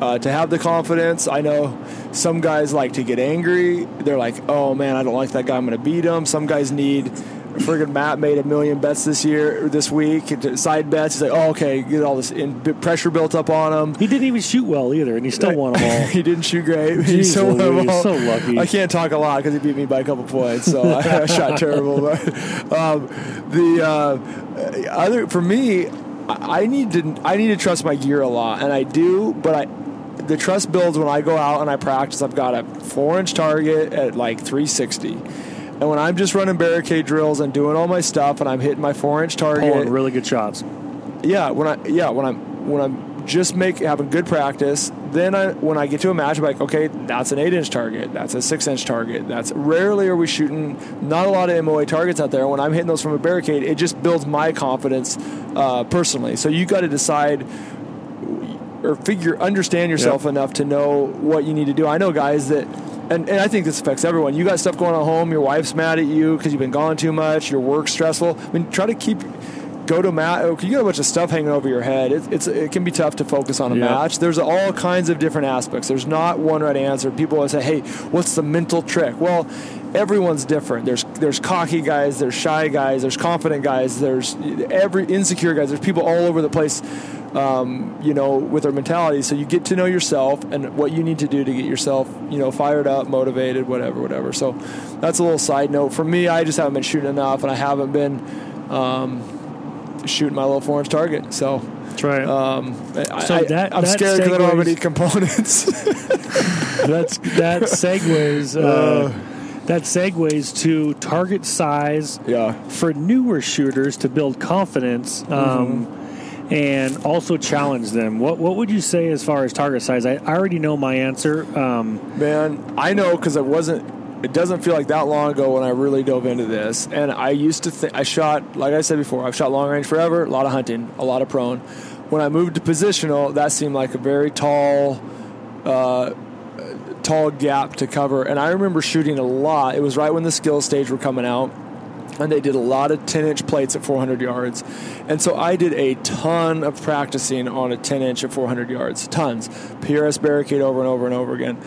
uh, to have the confidence. I know some guys like to get angry. They're like, "Oh man, I don't like that guy. I'm going to beat him." Some guys need friggin' Matt made a million bets this year, this week, side bets. He's like, oh, okay, get all this in, pressure built up on him. He didn't even shoot well either, and he still won them all. he didn't shoot great. Jeez, he still won them all. So lucky. I can't talk a lot because he beat me by a couple points, so I, I shot terrible. But um, the uh, other for me, I need to I need to trust my gear a lot, and I do, but I the trust builds when I go out and I practice. I've got a four inch target at like 360 and when I'm just running barricade drills and doing all my stuff, and I'm hitting my four inch target, pulling really good shots. Yeah, when I yeah when I'm when I'm just make having good practice, then I when I get to a match, I'm like, okay, that's an eight inch target, that's a six inch target. That's rarely are we shooting not a lot of MOA targets out there. When I'm hitting those from a barricade, it just builds my confidence uh, personally. So you got to decide or figure understand yourself yep. enough to know what you need to do. I know guys that and, and I think this affects everyone. You got stuff going on at home. Your wife's mad at you because you've been gone too much. Your work's stressful. I mean, try to keep go to match. Oh, you get a bunch of stuff hanging over your head. It, it's it can be tough to focus on a Yeah. match. There's all kinds of different aspects. There's not one right answer. People always say, "Hey, what's the mental trick?" Well, everyone's different. There's there's cocky guys. There's shy guys. There's confident guys. There's every insecure guys. There's people all over the place. Um, you know, with their mentality. So you get to know yourself and what you need to do to get yourself, you know, fired up, motivated, whatever, whatever. So that's a little side note. For me, I just haven't been shooting enough, and I haven't been um, shooting my little four inch target. So That's right. um, I, So I, that- I'm that scared because I don't have any components. That's that segues. Uh, that segues to target size yeah. for newer shooters to build confidence um, and also challenge them. What what would you say as far as target size? I, I already know my answer. Um, Man, I know because it wasn't. It doesn't feel like that long ago when I really dove into this. And I used to think I shot, like I said before, I've shot long range forever. A lot of hunting, a lot of prone. When I moved to positional, that seemed like a very tall, uh, tall gap to cover. And I remember shooting a lot. It was right when the skill stage were coming out. And they did a lot of 10 inch plates at 400 yards. And so I did a ton of practicing on a 10 inch at 400 yards. Tons. PRS barricade over and over and over again.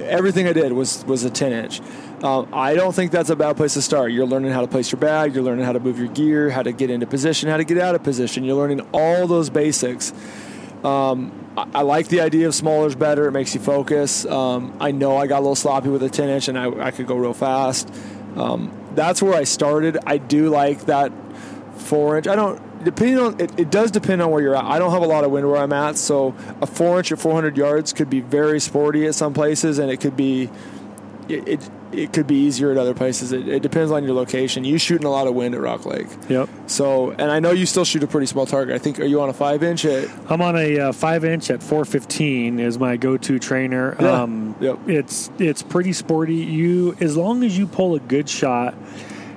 Everything I did was, was a 10 inch. Um, I don't think that's a bad place to start. You're learning how to place your bag, you're learning how to move your gear, how to get into position, how to get out of position. You're learning all those basics. Um, I, like the idea of smaller is better. It makes you focus. Um, I know I got a little sloppy with a 10 inch and I, I could go real fast. Um, that's where I started. I do like that four inch. I don't, depending on, it, it does depend on where you're at. I don't have a lot of wind where I'm at, so a four inch at 400 yards could be very sporty at some places and it could be, it, it, it could be easier at other places. It, it depends on your location. You shooting a lot of wind at Rock Lake. yep. So, and I know you still shoot a pretty small target. I think, are you on a five inch at, I'm on a uh, five inch at 415 is my go-to trainer. Yeah. Um, Yep. It's it's pretty sporty. You as long as you pull a good shot,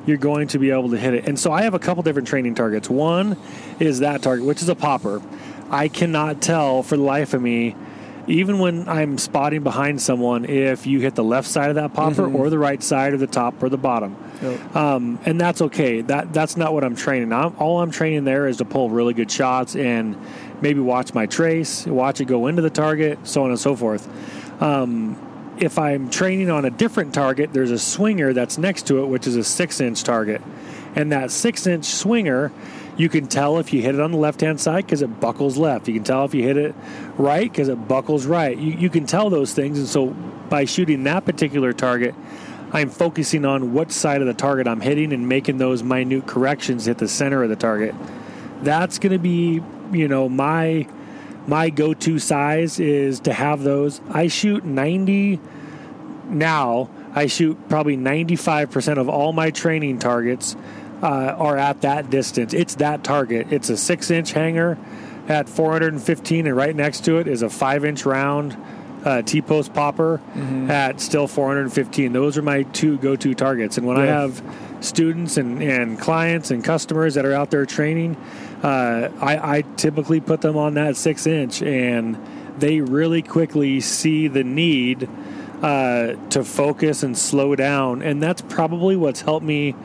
you're going to be able to hit it. And so I have a couple different training targets. One is that target, which is a popper. I cannot tell for the life of me, even when I'm spotting behind someone, if you hit the left side of that popper or the right side or the top or the bottom. Yep. Um, and that's okay. That that's not what I'm training. I'm, all I'm training there is to pull really good shots and maybe watch my trace, watch it go into the target, so on and so forth. Um, if I'm training on a different target, there's a swinger that's next to it, which is a six inch target. And that six inch swinger, you can tell if you hit it on the left hand side because it buckles left. You can tell if you hit it right because it buckles right. You, you can tell those things. And so by shooting that particular target, I'm focusing on what side of the target I'm hitting and making those minute corrections hit the center of the target. That's going to be, you know, my my go-to size is to have those. I shoot 90 now. I shoot probably 95% of all my training targets uh, are at that distance. It's that target. It's a six-inch hanger at 415, and right next to it is a five-inch round uh, T-post popper at still 415. Those are my two go-to targets. And when I have students and, and clients and customers that are out there training, uh, I, I typically put them on that six inch, and they really quickly see the need uh, to focus and slow down. And that's probably what's helped me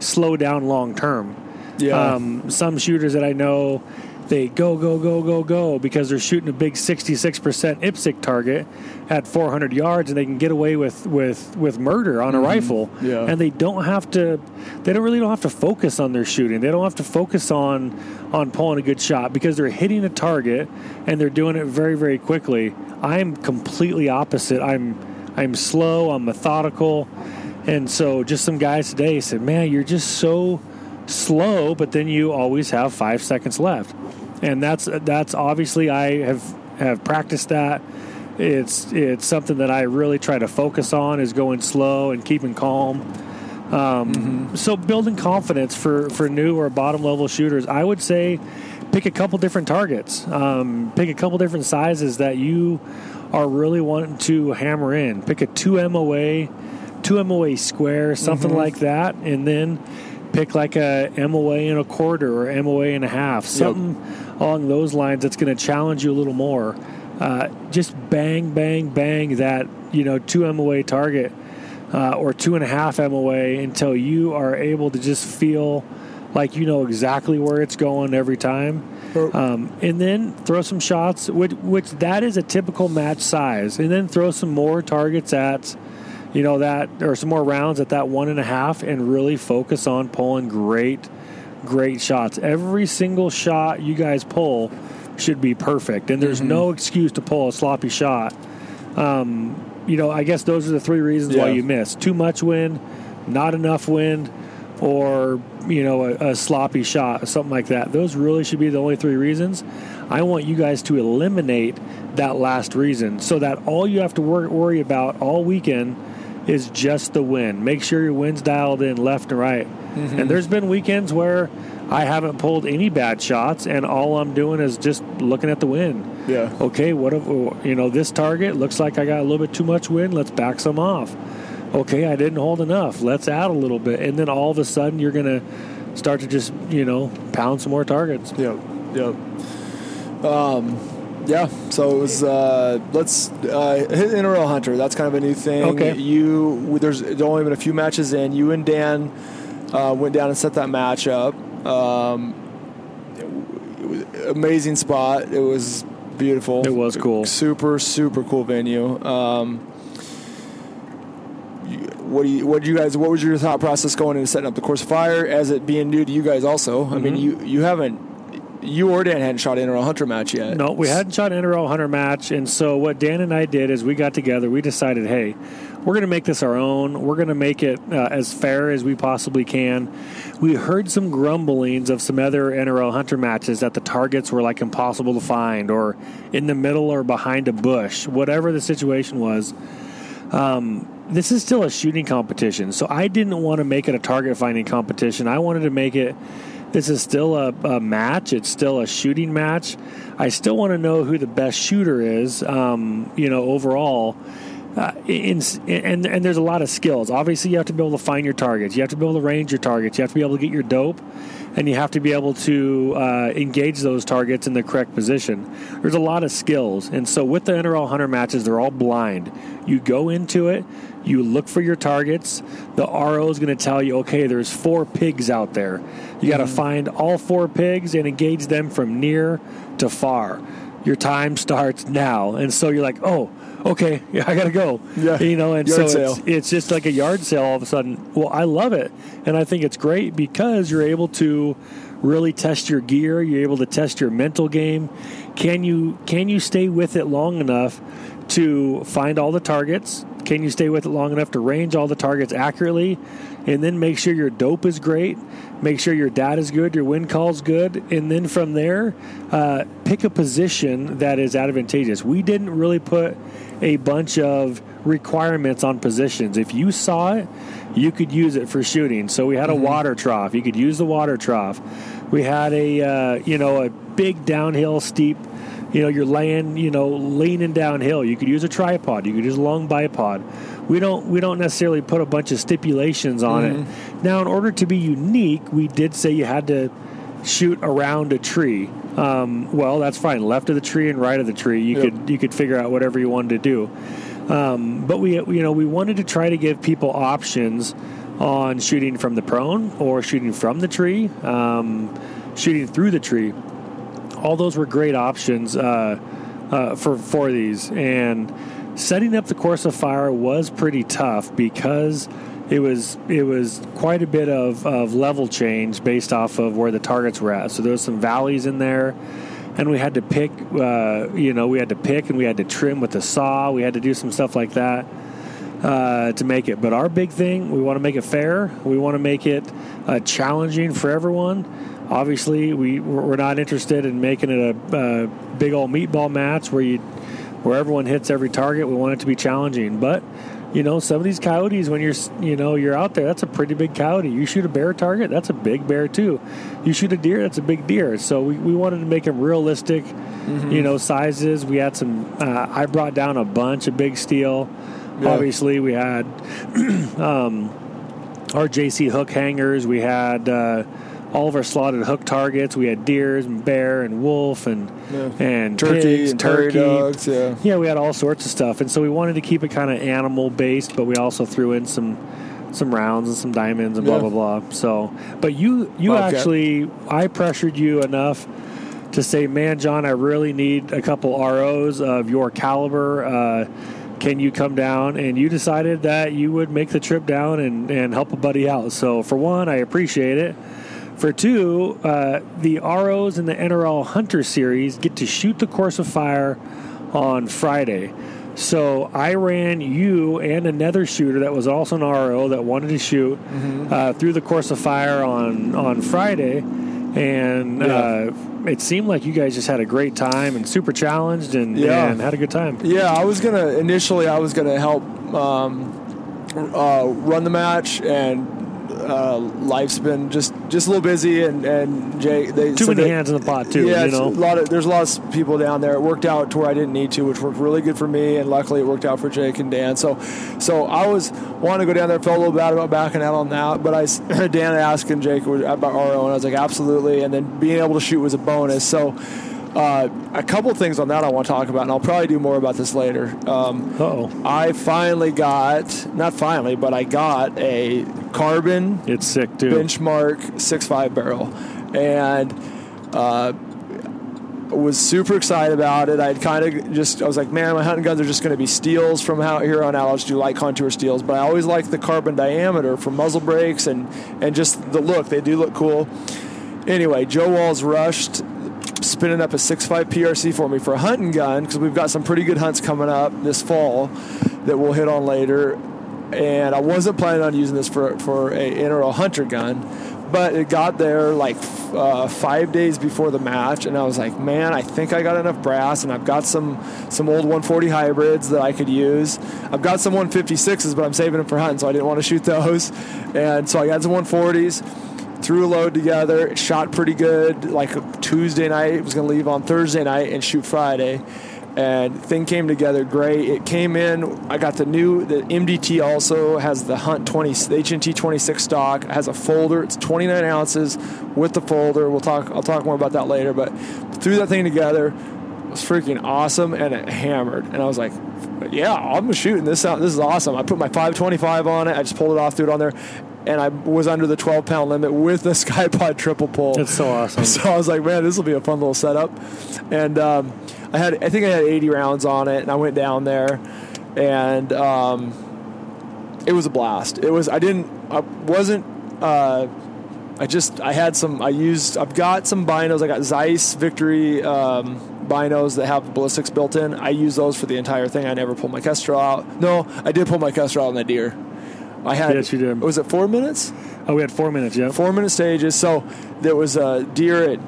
slow down long term. Yeah. Um, some shooters that I know, they go, go, go, go, go because they're shooting a big 66% IPSC target at 400 yards and they can get away with, with, with murder on a rifle. Yeah. And they don't have to, they don't really don't have to focus on their shooting. They don't have to focus on, on pulling a good shot because they're hitting a target and they're doing it very, very quickly. I'm completely opposite. I'm, I'm slow, I'm methodical. And so just some guys today said, man, you're just so slow, but then you always have five seconds left, and that's that's obviously I have have practiced that. It's it's something that I really try to focus on is going slow and keeping calm. Um, So building confidence for for new or bottom level shooters, I would say pick a couple different targets, um, pick a couple different sizes that you are really wanting to hammer in. Pick a two MOA, two MOA square, something like that, and then pick like a MOA and a quarter or MOA and a half, something along those lines that's going to challenge you a little more. Uh, just bang, bang, bang that you know two MOA target uh, or two and a half MOA until you are able to just feel like you know exactly where it's going every time. Um, and then throw some shots, which, which that is a typical match size, and then throw some more targets at, you know that or some more rounds at that one and a half, and really focus on pulling great, great shots. Every single shot you guys pull should be perfect, and there's Mm-hmm. no excuse to pull a sloppy shot. Um, you know, I guess those are the three reasons why you miss: too much wind, not enough wind, or you know, a, a sloppy shot, or something like that. Those really should be the only three reasons. I want you guys to eliminate that last reason, so that all you have to wor- worry about all weekend is just the wind. Make sure your wind's dialed in left and right. And there's been weekends where I haven't pulled any bad shots, and all I'm doing is just looking at the wind Yeah. okay, what if, you know, this target looks like I got a little bit too much wind. Let's back some off. Okay, I didn't hold enough. Let's add a little bit. And then all of a sudden, you're going to start to just, you know, pound some more targets. Yep. Yep. Um, yeah. So it was. Uh, let's uh, hit NRL Hunter. That's kind of a new thing. Okay. You there's only been a few matches in. You and Dan uh, went down and set that match up. Um, it was amazing spot. It was beautiful. It was cool. Super super cool venue. Um, what do you what do you guys what was your thought process going into setting up the course fire as it being new to you guys also i mean Mm-hmm. you you haven't you or Dan hadn't shot in a hunter match yet No, we hadn't shot an NRL hunter match, and so what Dan and I did is we got together. We decided, hey, we're going to make this our own. We're going to make it uh, as fair as we possibly can. We heard some grumblings of some other NRL hunter matches that the targets were like impossible to find, or in the middle or behind a bush, whatever the situation was. Um, this is still a shooting competition, so I didn't want to make it a target finding competition. I wanted to make it. This is still a, a match. It's still a shooting match. I still want to know who the best shooter is. Um, you know, overall. Uh, in, and and there's a lot of skills. Obviously, you have to be able to find your targets. You have to be able to range your targets. You have to be able to get your dope, and you have to be able to uh, engage those targets in the correct position. There's a lot of skills, and so with the NRL hunter matches, they're all blind. You go into it, you look for your targets. The RO is going to tell you, okay, there's four pigs out there. You got to mm-hmm. find all four pigs and engage them from near to far. Your time starts now, and so you're like, oh, okay, yeah, I got to go. Yeah. you know, and Yard so it's, it's just like a yard sale all of a sudden. Well, I love it, and I think it's great because you're able to really test your gear. You're able to test your mental game. Can you can you stay with it long enough to find all the targets? Can you stay with it long enough to range all the targets accurately, and then make sure your dope is great, make sure your data is good, your wind call's good, and then from there, uh, pick a position that is advantageous. We didn't really put a bunch of requirements on positions. If you saw it, you could use it for shooting. So we had a water trough. You could use the water trough. We had a uh, you know a big downhill steep. You know you're laying you know leaning downhill. You could use a tripod. You could use a long bipod. We don't we don't necessarily put a bunch of stipulations on it. Now in order to be unique, we did say you had to shoot around a tree. Um, well, that's fine. Left of the tree and right of the tree. You Yep. could you could figure out whatever you wanted to do. Um, but we you know we wanted to try to give people options on shooting from the prone or shooting from the tree, um, shooting through the tree. All those were great options uh, uh, for for these, and setting up the course of fire was pretty tough because it was it was quite a bit of, of level change based off of where the targets were at. So there was some valleys in there, and we had to pick. Uh, you know, we had to pick and we had to trim with the saw. We had to do some stuff like that uh, to make it. But our big thing, we want to make it fair. We want to make it uh, challenging for everyone. Obviously, we we're not interested in making it a, a big old meatball match where you where everyone hits every target. We want it to be challenging, but you know, some of these coyotes, when you're you know you're out there, that's a pretty big coyote. You shoot a bear target, that's a big bear too. You shoot a deer, that's a big deer. So we, we wanted to make them realistic, you know, sizes. We had some. Uh, I brought down a bunch of big steel. Yeah. Obviously, we had um, our JC hook hangers. We had uh, all of our slotted hook targets. We had deers and bear and wolf and Yeah. and turkey pigs, and turkey. dogs yeah Yeah, we had all sorts of stuff, and so we wanted to keep it kind of animal based, but we also threw in some some rounds and some diamonds and blah Yeah. blah blah. So, but you you Okay. actually I pressured you enough to say, man, John, I really need a couple ROs of your caliber. Uh, can you come down? And you decided that you would make the trip down and, and help a buddy out. So, for one, I appreciate it. For two, uh, the ROs in the NRL Hunter Series get to shoot the course of fire on Friday. So I ran you and another shooter that was also an RO that wanted to shoot uh, through the course of fire on on Friday, and uh, it seemed like you guys just had a great time and super challenged and, Yeah. and had a good time. Yeah, I was gonna initially. I was gonna help um, uh, run the match, and uh, life's been just just a little busy, and and Jay they Too so many they- hands in the pot too. Yeah, you know. a lot of there's a lot of people down there. It worked out to where I didn't need to, which worked really good for me, and luckily it worked out for Jake and Dan. So, so I was wanting to go down there. Felt a little bad about backing out on that, but I Dan asking Jake about RO, and I was like absolutely. And then being able to shoot was a bonus. So. Uh, a couple things on that I want to talk about, and I'll probably do more about this later. Um, oh, I finally got, not finally, but I got a carbon it's sick too. benchmark six five barrel, and uh, was super excited about it. I'd kind of just I was like, man, my hunting guns are just going to be steels from out here on out. I'll just do light contour steels, but I always like the carbon diameter for muzzle brakes and and just the look. They do look cool. Anyway, Joe Walls rushed spinning up a 6.5 PRC for me for a hunting gun because we've got some pretty good hunts coming up this fall that we'll hit on later. And I wasn't planning on using this for for a NRL hunter gun, but it got there like uh, five days before the match, and I was like, man, I think I got enough brass, and I've got some some old 140 hybrids that I could use. I've got some 156s, but I'm saving them for hunting, so I didn't want to shoot those. And so I got some 140s threw a load together. Shot pretty good. Like Tuesday night, was going to leave on Thursday night and shoot Friday. And thing came together great. It came in. I got the new. The MDT also has the Hunt 20, the HNT 26 stock. It has a folder. It's 29 ounces with the folder. We'll talk. I'll talk more about that later. But threw that thing together. It was freaking awesome, and it hammered. And I was like, "Yeah, I'm shooting this out. This is awesome." I put my 525 on it. I just pulled it off, threw it on there, and I was under the 12 pound limit with the Skypod triple pull. It's so awesome. So I was like, man, this will be a fun little setup. And um, I had, I think I had 80 rounds on it, and I went down there, and um, it was a blast. It was. I didn't. I wasn't. Uh, I just. I had some. I used. I've got some binos. I got Zeiss Victory um, binos that have ballistics built in. I use those for the entire thing. I never pulled my Kestrel out. No, I did pull my Kestrel out on that deer. I had. Yes, you did. Was it four minutes? Oh, we had four minutes. Yeah. four minute stages. So there was a deer at,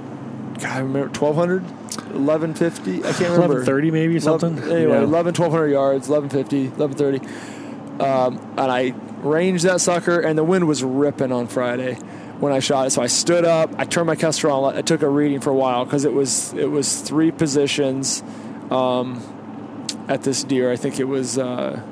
God, I remember 1200, 1150. I can't remember. Eleven thirty, maybe something. 11 anyway, Yeah. 11, 1200 yards, 1150, 1130. Um, and I ranged that sucker, and the wind was ripping on Friday when I shot it. So I stood up, I turned my Kestrel on, I took a reading for a while because it was it was three positions um, at this deer. I think it was. Uh,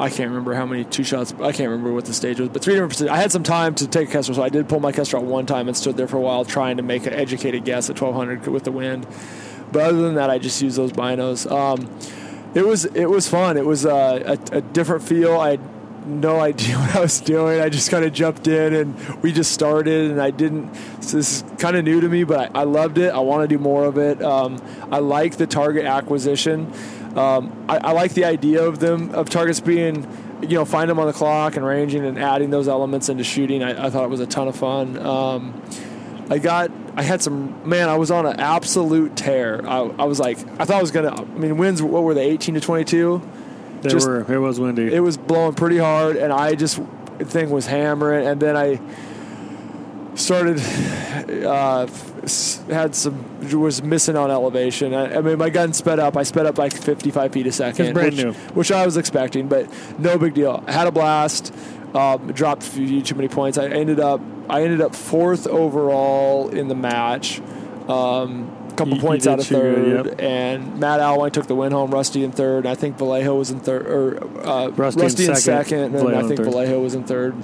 I can't remember how many two shots. I can't remember what the stage was, but three different. I had some time to take a Kestrel, so I did pull my Kestrel one time and stood there for a while trying to make an educated guess at 1200 with the wind. But other than that, I just used those binos. Um, it was it was fun. It was uh, a, a different feel. I had no idea what I was doing. I just kind of jumped in and we just started. And I didn't. So this is kind of new to me, but I, I loved it. I want to do more of it. Um, I like the target acquisition. Um, I, I like the idea of them of targets being, you know, find them on the clock and ranging and adding those elements into shooting. I, I thought it was a ton of fun. Um, I got, I had some, man, I was on an absolute tear. I, I was like, I thought I was gonna. I mean, winds. What were they? 18 to 22. They just- were. It was windy. It was blowing pretty hard, and I just thing was hammering, and then I started uh, had some was missing on elevation. I, I mean, my gun sped up. I sped up like 55 feet a second, brand which, new. which I was expecting, but no big deal. I had a blast. Um, dropped a few too many points. I ended up I ended up fourth overall in the match. Um, couple You- points out of third, good, and Matt Alwine took the win home. Rusty in third, and I think Vallejo was in third, or uh, Rusty Rusty, in in second, second, and Vallejo I think. Vallejo was in third,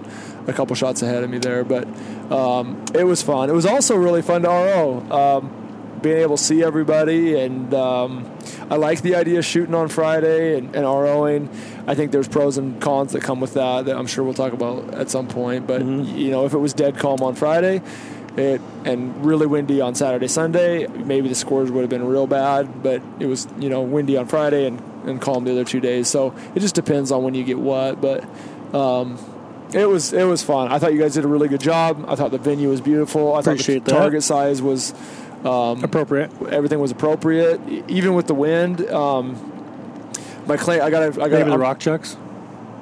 a couple shots ahead of me there. But um, it was fun. It was also really fun to RO. Um, being able to see everybody, and um, I like the idea of shooting on Friday and, and ROing. I think there's pros and cons that come with that that I'm sure we'll talk about at some point. But Mm-hmm. you know, if it was dead calm on Friday, it and really windy on Saturday, Sunday, maybe the scores would have been real bad. But it was you know windy on Friday and, and calm the other two days. So it just depends on when you get what. But um, it was it was fun. I thought you guys did a really good job. I thought the venue was beautiful. I Appreciate thought the that. target size was Appropriate. everything was appropriate, e- even with the wind. Um, my clay, I got I got Maybe the rock chucks.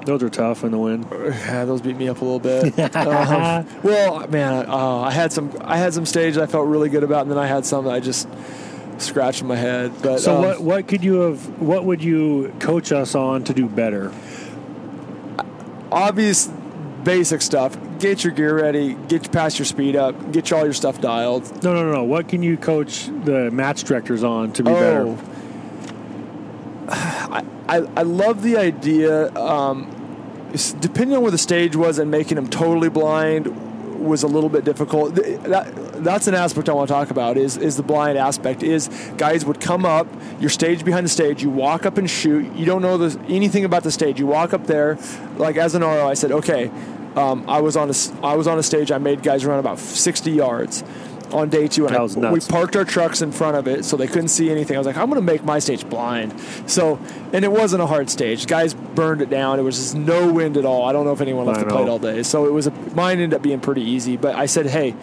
Those are tough in the wind. Yeah, those beat me up a little bit. um, well, man, uh, I had some I had some stage I felt really good about, and then I had some that I just scratched my head. But So um, what what could you have? What would you coach us on to do better? obvious basic stuff. Get your gear ready. Get past your speed up. Get all your stuff dialed. No, no, no. What can you coach the match directors on to be Oh. better? I, I, I love the idea. Um, depending on where the stage was and making them totally blind was a little bit difficult. That, that's an aspect I want to talk about. Is is the blind aspect? Is guys would come up, your stage behind the stage, you walk up and shoot. You don't know the, anything about the stage. You walk up there, like as an RO, I said, okay. Um, I was on a, I was on a stage. I made guys run about 60 yards on day two, and That I- we parked our trucks in front of it so they couldn't see anything. I was like, I'm going to make my stage blind. So, and it wasn't a hard stage. Guys burned it down. It was just no wind at all. I don't know if anyone left the plate all day. So it was a, mine ended up being pretty easy. But I said, hey,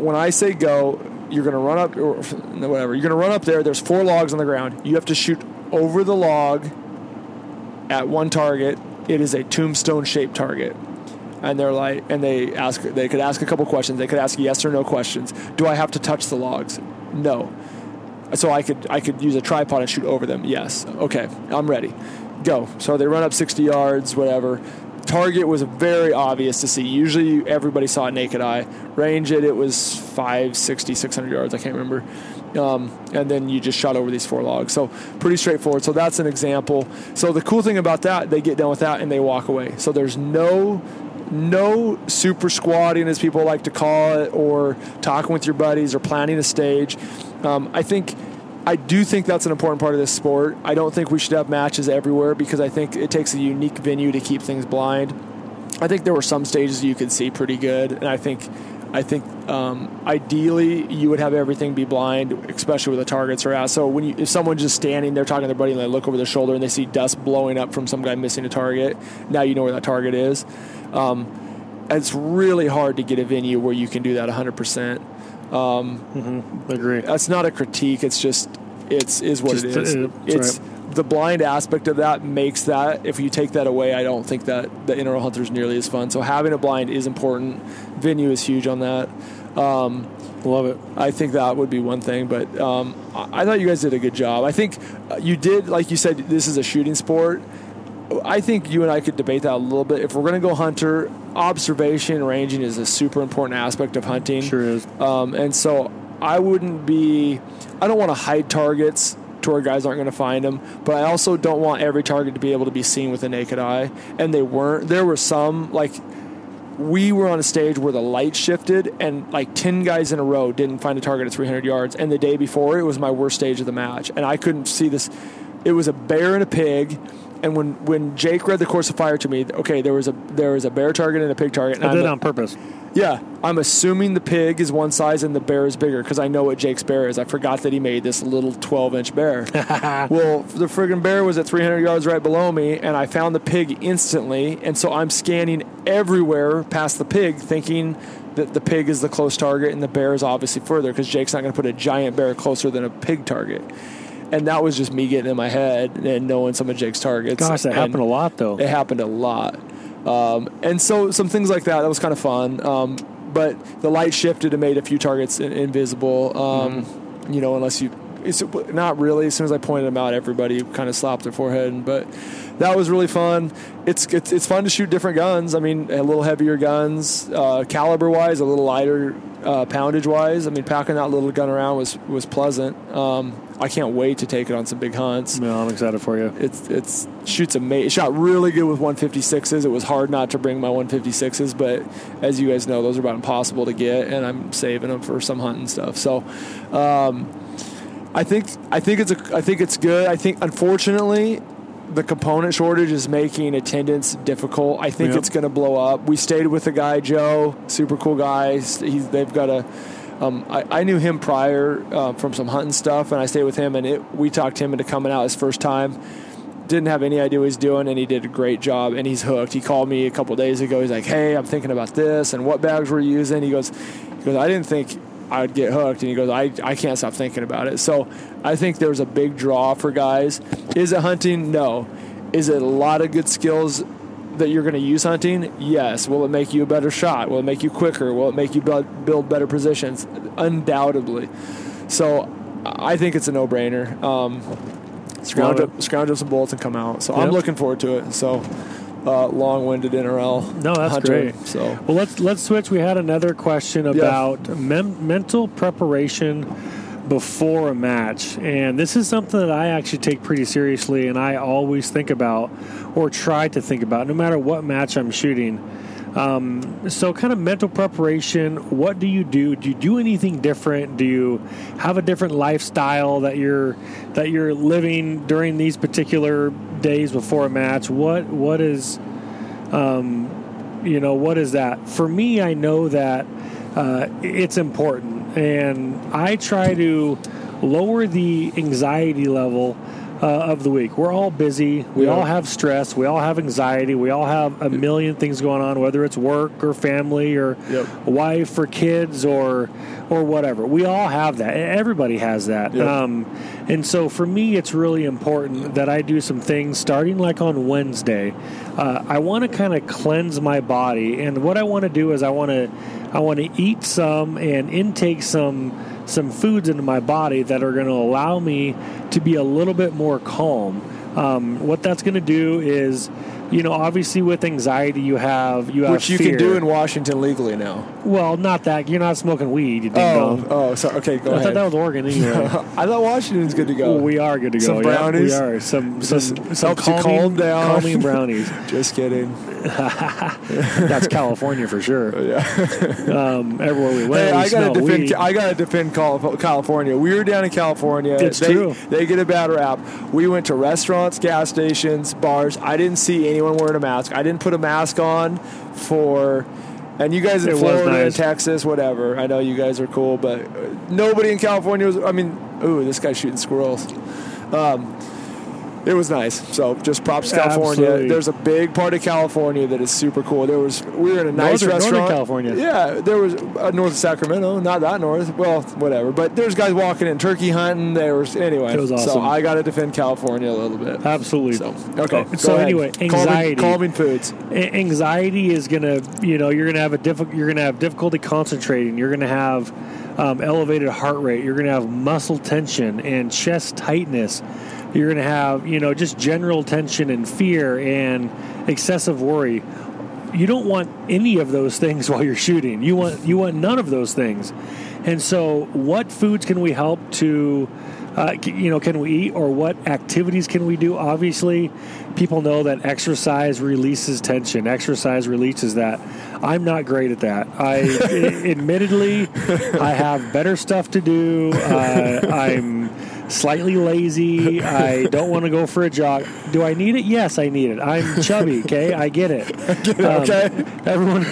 when I say go, you're going to run up or whatever. You're going to run up there. There's four logs on the ground. You have to shoot over the log at one target. It is a tombstone shaped target. And they're like, and they ask, they could ask a couple questions. They could ask yes or no questions. Do I have to touch the logs? No. So I could, I could use a tripod and shoot over them. Yes. Okay. I'm ready. Go. So they run up 60 yards, whatever. Target was very obvious to see. Usually everybody saw it naked eye. Range it, it was 560, 600 yards. I can't remember. Um, and then you just shot over these four logs. So pretty straightforward. So that's an example. So the cool thing about that, they get done with that and they walk away. So there's no no super squadding as people like to call it or talking with your buddies or planning a stage um, i think i do think that's an important part of this sport i don't think we should have matches everywhere because i think it takes a unique venue to keep things blind i think there were some stages you could see pretty good and i think I think um, ideally you would have everything be blind, especially where the targets are at. So when you, if someone's just standing there talking to their buddy and they look over their shoulder and they see dust blowing up from some guy missing a target, now you know where that target is. Um, it's really hard to get a venue where you can do that 100%. Agree. That's not a critique. It's just it's is what Just, it is. uh, that's it's the blind aspect of that makes that. If you take that away, I don't think that the NRL hunter is nearly as fun. So having a blind is important. Venue is huge on that. Um, Love it. I think that would be one thing, but um, I I thought you guys did a good job. I think uh, you did, like you said, this is a shooting sport. I think you and I could debate that a little bit. If we're going to go hunter, observation ranging is a super important aspect of hunting. Sure is. Um, and so I wouldn't be, I don't want to hide targets to where guys aren't going to find them, but I also don't want every target to be able to be seen with the naked eye. And they weren't. There were some, like, we were on a stage where the light shifted and like 10 guys in a row didn't find a target at 300 yards. And the day before, it was my worst stage of the match. And I couldn't see this. It was a bear and a pig. And when, when Jake read the course of fire to me, okay, there was a there was a bear target and a pig target. And I did it on purpose. yeah, I'm assuming the pig is one size and the bear is bigger because I know what Jake's bear is. I forgot that he made this little 12 inch bear. well, the friggin' bear was at 300 yards right below me, and I found the pig instantly. And so I'm scanning everywhere past the pig, thinking that the pig is the close target and the bear is obviously further because Jake's not going to put a giant bear closer than a pig target. And that was just me getting in my head and knowing some of Jake's targets. Gosh, that And- happened a lot though. it happened a lot. Um, and so some things like that, that was kind of fun. Um, but the light shifted and made a few targets in- invisible. Um, You know, unless you it's not really. As soon as I pointed them out, everybody kind of slapped their forehead. But that was really fun. It's it's, it's fun to shoot different guns. I mean, a little heavier guns, uh, caliber wise, a little lighter uh, poundage wise. I mean, packing that little gun around was was pleasant. Um, I can't wait to take it on some big hunts. No, I'm excited for you. It's it's shoots amazing. It shot really good with 156s. It was hard not to bring my 156s, but as you guys know, those are about impossible to get, and I'm saving them for some hunting stuff. So. Um, I think I think it's a, I think it's good. I think unfortunately the component shortage is making attendance difficult. I think Yep. it's going to blow up. We stayed with the guy Joe, super cool guy. He's, they've got a. Um, I, I knew him prior uh, from some hunting stuff, and I stayed with him, and it, we talked him into coming out his first time. Didn't have any idea what he's doing, and he did a great job, and he's hooked. He called me a couple days ago. He's like, "Hey, I'm thinking about this, and what bags we're using." He goes, "He goes, I didn't think I'd get hooked," and he goes, "I I can't stop thinking about it." So I think there's a big draw for guys. Is it hunting? No. Is it a lot of good skills that you're going to use hunting? Yes. Will it make you a better shot? Will it make you quicker? Will it make you build, better positions? Undoubtedly. So I think it's a no-brainer. Um, scrounge up, scrounge up some bullets and come out. So I'm looking forward to it. So uh, long-winded NRL. No, that's hunter, great. So Well, let's let's switch. We had another question about mem- mental preparation before a match, and this is something that I actually take pretty seriously, and I always think about or try to think about, no matter what match I'm shooting. Um, so, kind of mental preparation. What do you do? Do you do anything different? Do you have a different lifestyle that you're that you're living during these particular days before a match? What what is um, you know what is that for me i know that uh, it's important and i try to lower the anxiety level uh, of the week. We're all busy. We Yeah. all have stress. We all have anxiety. We all have a million things going on whether it's work or family or Yep. wife or kids or or whatever. We all have that. Everybody has that. Yep. um, and so for me it's really important that i do some things starting like on wednesday. Uh, i want to kind of cleanse my body and what i want to do is i want to i want to eat some and intake some some foods into my body that are going to allow me to be a little bit more calm um, what that's going to do is you know obviously with anxiety you have you have which you fear. can do in Washington legally now. well not that you're not smoking weed you Oh, dong. oh, sorry. Okay, go I ahead. thought that was Oregon anyway. I thought Washington's good to go. Well, we are good to go. Some yeah, brownies? we are some some, some calming, calm down. calming brownies. Just kidding. That's California for sure. Yeah. Um, everywhere we went, Hey, we I gotta defend. weed. I gotta defend California. We were down in California. It's they, true. They get a bad rap. We went to restaurants, gas stations, bars. I didn't see anyone wearing a mask. I didn't put a mask on for. And you guys in It Florida and nice. Texas, whatever. I know you guys are cool, but nobody in California was. I mean, ooh, this guy's shooting squirrels. Um, it was nice. So just props to California. Absolutely. There's a big part of California that is super cool. There was we were in a nice Northern- Northern. California. Yeah, there was uh, north of Sacramento, not that north. Well, whatever. But there's guys walking in turkey hunting. There was anyway. It was awesome. So. I got to defend California a little bit. Absolutely. So okay. Go so ahead. anyway, Calming- anxiety. calming, foods. A- anxiety is gonna you know you're gonna have a diffi- you're gonna have difficulty concentrating you're gonna have um, elevated heart rate you're gonna have muscle tension and chest tightness you're gonna have you know just general tension and fear and excessive worry. You don't want any of those things while you're shooting. You want you want none of those things. And so what foods can we help to uh, you know can we eat or what activities can we do? Obviously people know that exercise releases tension. Exercise releases that. I'm not great at that. I- admittedly i have better stuff to do. Uh, i'm slightly lazy. I don't want to go for a jog. Do i need it? Yes i need it. I'm chubby okay? I get it. Um, okay. everyone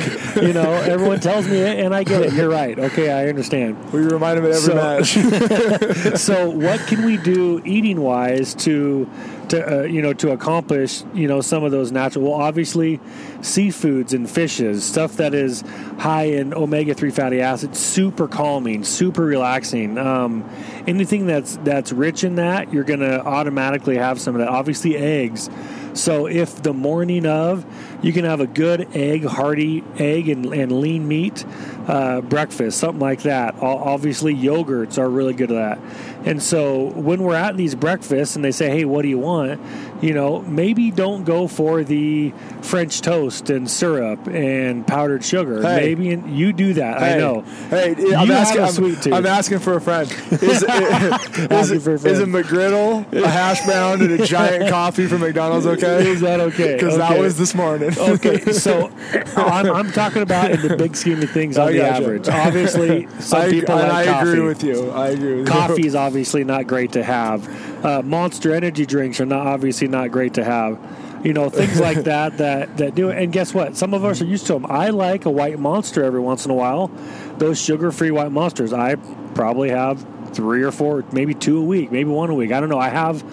you know everyone tells me it and i get it. You're right. Okay i understand. We remind him at every So- match. so what can we do eating wise to to uh, you know to accomplish you know some of those natural well obviously seafoods and fishes stuff that is high in omega-3 fatty acids super calming super relaxing. Um, anything that's that's rich in that you're going to automatically have some of that. Obviously eggs. So if the morning of you can have a good egg hearty egg and, and lean meat uh, breakfast, something like that. Obviously, yogurts are really good at that. And so when we're at these breakfasts and they say, "Hey, what do you want?" You know, maybe don't go for the French toast and syrup and powdered sugar. Hey. Maybe you do that. I know. Hey, I'm asking. I'm. I'm asking for a friend. Is, is, for a is a friend. McGriddle, a hash brown, and a giant coffee from McDonald's okay? Is that okay? Because that was this morning. Okay, so I'm, I'm talking about in the big scheme of things on I the average. Obviously, some I, people and like I coffee. agree with you. I agree with Coffee is obviously not great to have. Uh, Monster energy drinks are not obviously not great to have. You know things like that that that do it. And guess what? Some of us are used to them. I like a white monster every once in a while. Those sugar-free white monsters. I probably have three or four, maybe two a week, maybe one a week. I don't know. I have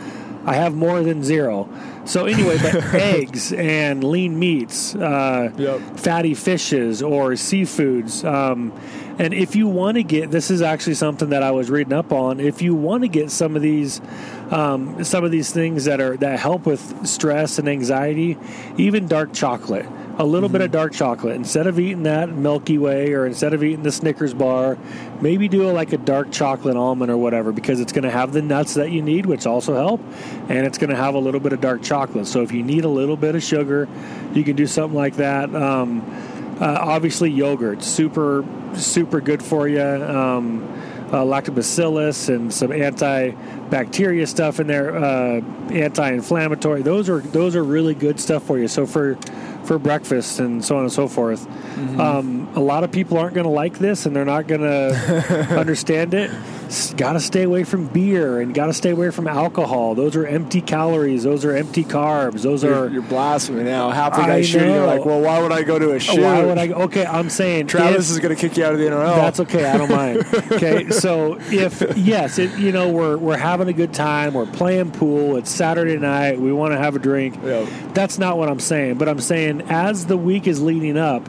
I have more than zero. So anyway, but eggs and lean meats, uh, Yep. fatty fishes or seafoods. Um, and if you want to get, this is actually something that I was reading up on. If you want to get some of these, um, some of these things that are that help with stress and anxiety, even dark chocolate. A little bit of dark chocolate instead of eating that Milky Way or instead of eating the Snickers bar, maybe do a, like a dark chocolate almond or whatever because it's going to have the nuts that you need, which also help, and it's going to have a little bit of dark chocolate. So if you need a little bit of sugar, you can do something like that. Um, uh, obviously, yogurt super super good for you. Um, uh, lactobacillus and some antibacteria stuff in there, uh, anti-inflammatory. Those are those are really good stuff for you. So for for breakfast and so on and so forth. Um, a lot of people aren't going to like this and they're not going to understand it. Got to stay away from beer and got to stay away from alcohol. Those are empty calories. Those are empty carbs. Those You're, are. you're blasphemy now. Half the I shooting, you're like, well, why would I go to a shoot? Why would I? Okay, I'm saying Travis if- is going to kick you out of the NRL. That's okay. I don't mind. Okay, so if yes, it, you know we're we're having a good time, we're playing pool. It's Saturday night. We want to have a drink. Yeah. That's not what I'm saying. But I'm saying as the week is leading up,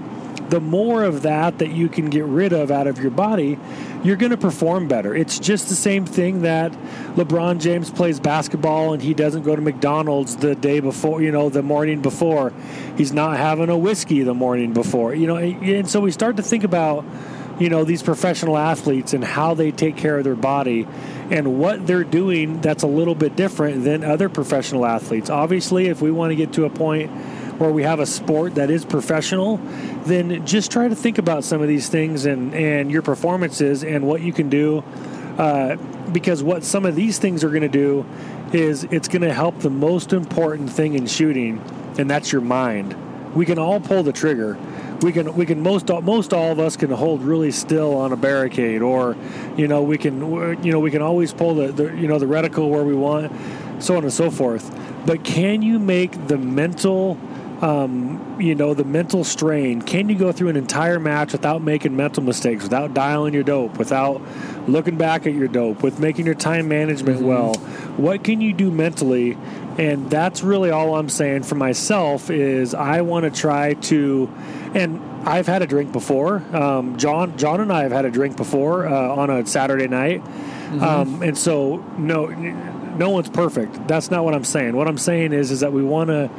the more of that that you can get rid of out of your body, you're going to perform better. It's just the same thing that LeBron James plays basketball and he doesn't go to McDonald's the day before, you know, the morning before. He's not having a whiskey the morning before, you know. And so we start to think about, you know, these professional athletes and how they take care of their body and what they're doing that's a little bit different than other professional athletes. Obviously, if we want to get to a point where we have a sport that is professional, then just try to think about some of these things and, and your performances and what you can do. Uh, because what some of these things are going to do is it's going to help the most important thing in shooting, and that's your mind. We can all pull the trigger. We can we can most most all of us can hold really still on a barricade, or you know we can you know we can always pull the, the you know the reticle where we want, so on and so forth. But can you make the mental um, you know, the mental strain. Can you go through an entire match without making mental mistakes, without dialing your dope, without looking back at your dope, with making your time management well? What can you do mentally? And that's really all I'm saying for myself is I want to try to, and I've had a drink before. Um, John, John and I have had a drink before uh, on a Saturday night, um, and so no, no one's perfect. That's not what I'm saying. What I'm saying is, is that we want to,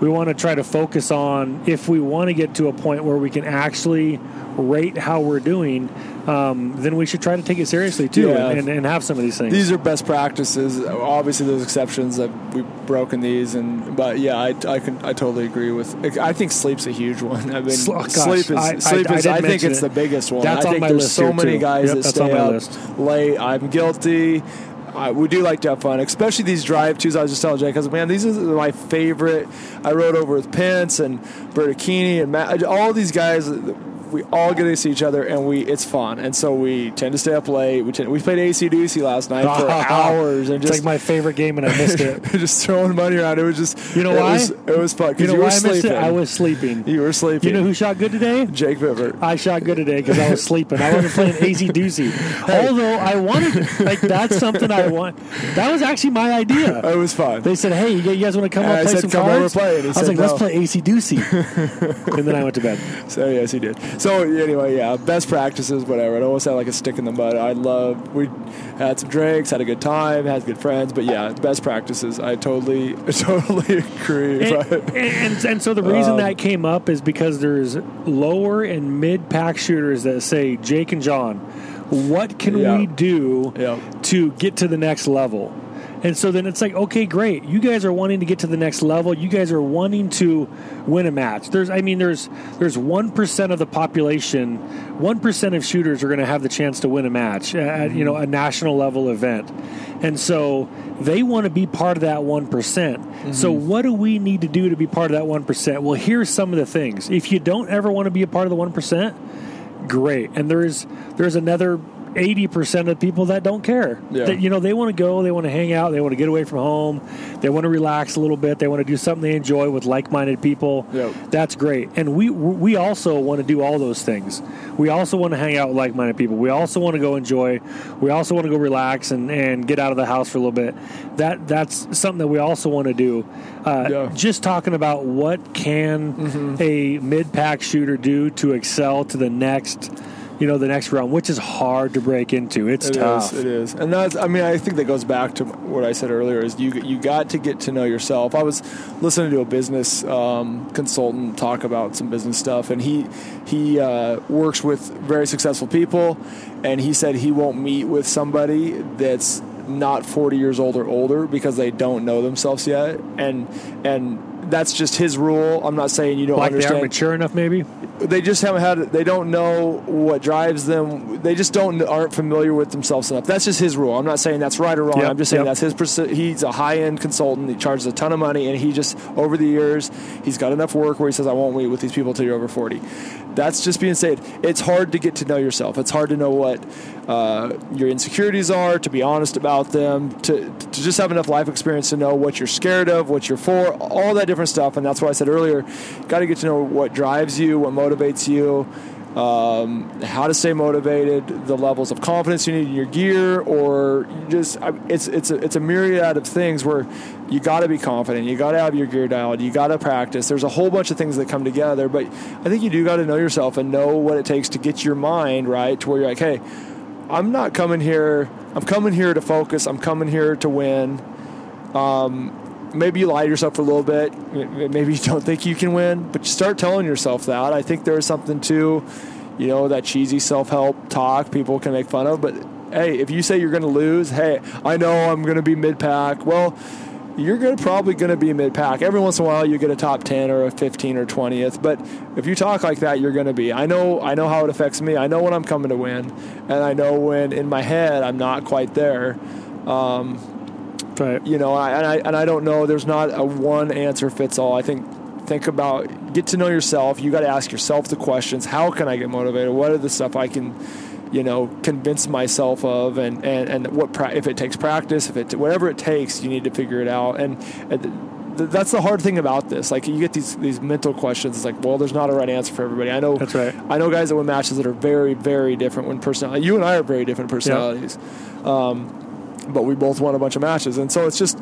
we want to try to focus on if we want to get to a point where we can actually rate how we're doing, um, then we should try to take it seriously too, Yeah. and, and have some of these things. These are best practices. Obviously, there's exceptions that we've broken these, and but yeah, I, I can I totally agree with. I think sleep's a huge one. I mean, oh, sleep is I- I- sleep I is. did I, think it's it. the biggest one. That's I on think my there's list so many too. guys Yep, that that's stay up list. late. I'm guilty. I, we do like to have fun, especially these drive twos. I was just telling Jay because man, these are my favorite. I rode over with Pence and Bertacchini and Matt, all these guys. We all get to see each other, and we it's fun, and so we tend to stay up late. We tend, we played Acey Deucey last night for hours, and it's just like my favorite game, and I missed it. just throwing money around. It was just You know it why? Was, it was fun you because know you, were why I missed sleeping. it? I was sleeping. you were sleeping. You know who shot good today? Jake Vibbert. I shot good today because I was sleeping. I wasn't playing Acey Deucey. Although I wanted, like, that's something I want. That was actually my idea. It was fun. They said, "Hey, you guys want to come And up I play said, some "Come over cards?" play," and I was said, like, "Let's "No." play Acey Deucey," and then I went to bed. So yes, he did. So anyway, yeah, best practices, whatever. It almost had like a stick in the mud. I love. We had some drinks, had a good time, had good friends, but yeah, best practices. I totally, totally agree. And, but, and, and so the reason Um, that came up is because there's lower and mid pack shooters that say, Jake and John, what can Yeah. we do yeah, to get to the next level? And so then it's like, okay, great. You guys are wanting to get to the next level. You guys are wanting to win a match. There's, I mean, there's there's one percent of the population, one percent of shooters are going to have the chance to win a match at you know a mm-hmm. national level event, and so they want to be part of that one mm-hmm. So what do we need to do to be part of that one percent? Well, here's some of the things. If you don't ever want to be a part of the one percent, great. And there's there's another eighty percent of people that don't care. Yeah. That, you know, they want to go, they want to hang out, they want to get away from home, they want to relax a little bit, they want to do something they enjoy with like-minded people. Yep. That's great. And we we also want to do all those things. We also want to hang out with like-minded people. We also want to go enjoy. We also want to go relax and, and get out of the house for a little bit. That that's something that we also want to do. Uh, Yeah. Just talking about what can a mid-pack shooter do to excel to the next, you know, the next round, which is hard to break into. It's It is. tough. It is, and that's. I mean, I think that goes back to what I said earlier. Is you you got to get to know yourself. I was listening to a business um, consultant talk about some business stuff, and he he uh, works with very successful people, and he said he won't meet with somebody that's not 40 years old or older because they don't know themselves yet, and and that's just his rule. I'm not saying you don't Like they understand. aren't mature enough, maybe. they just haven't had they don't know what drives them. They just don't aren't familiar with themselves enough. That's just his rule. I'm not saying that's right or wrong. Yep, i'm just saying yep. that's his he's a high-end consultant. He charges a ton of money and he just over the years he's got enough work where he says i won't meet with these people till you're over 40 that's just being said. It's hard to get to know yourself. It's hard to know what uh, your insecurities are to be honest about them to, to just have enough life experience to know what you're scared of what you're for all that different stuff and that's why i said earlier got to get to know what drives you what motivates you um, how to stay motivated, the levels of confidence you need in your gear, or just it's it's a, it's a myriad of things where you got to be confident, you got to have your gear dialed, you got to practice. There's a whole bunch of things that come together, but I think you do got to know yourself and know what it takes to get your mind right to where you're like, hey, I'm not coming here. I'm coming here to focus. I'm coming here to win. Um, maybe you lie to yourself for a little bit. Maybe you don't think you can win, but you start telling yourself that. I think there's something to, you know, that cheesy self help talk people can make fun of. But hey, if you say you're going to lose, hey, I know I'm going to be mid pack. Well, you're gonna, probably going to be mid pack. Every once in a while, you get a top 10 or a 15 or 20th. But if you talk like that, you're going to be. I know, I know how it affects me. I know when I'm coming to win, and I know when in my head I'm not quite there. Um, right. you know, I, and I and I don't know. There's not a one answer fits all. I think think about get to know yourself. You got to ask yourself the questions. How can I get motivated? What are the stuff I can, you know, convince myself of? And and and what pra- if it takes practice, if it whatever it takes, you need to figure it out. And, th- that's the hard thing about this. Like you get these these mental questions. It's like, well, there's not a right answer for everybody. I know. That's right. I know guys that win matches that are very very different when personality. You and I are very different personalities um, but we both won a bunch of matches. And so it's just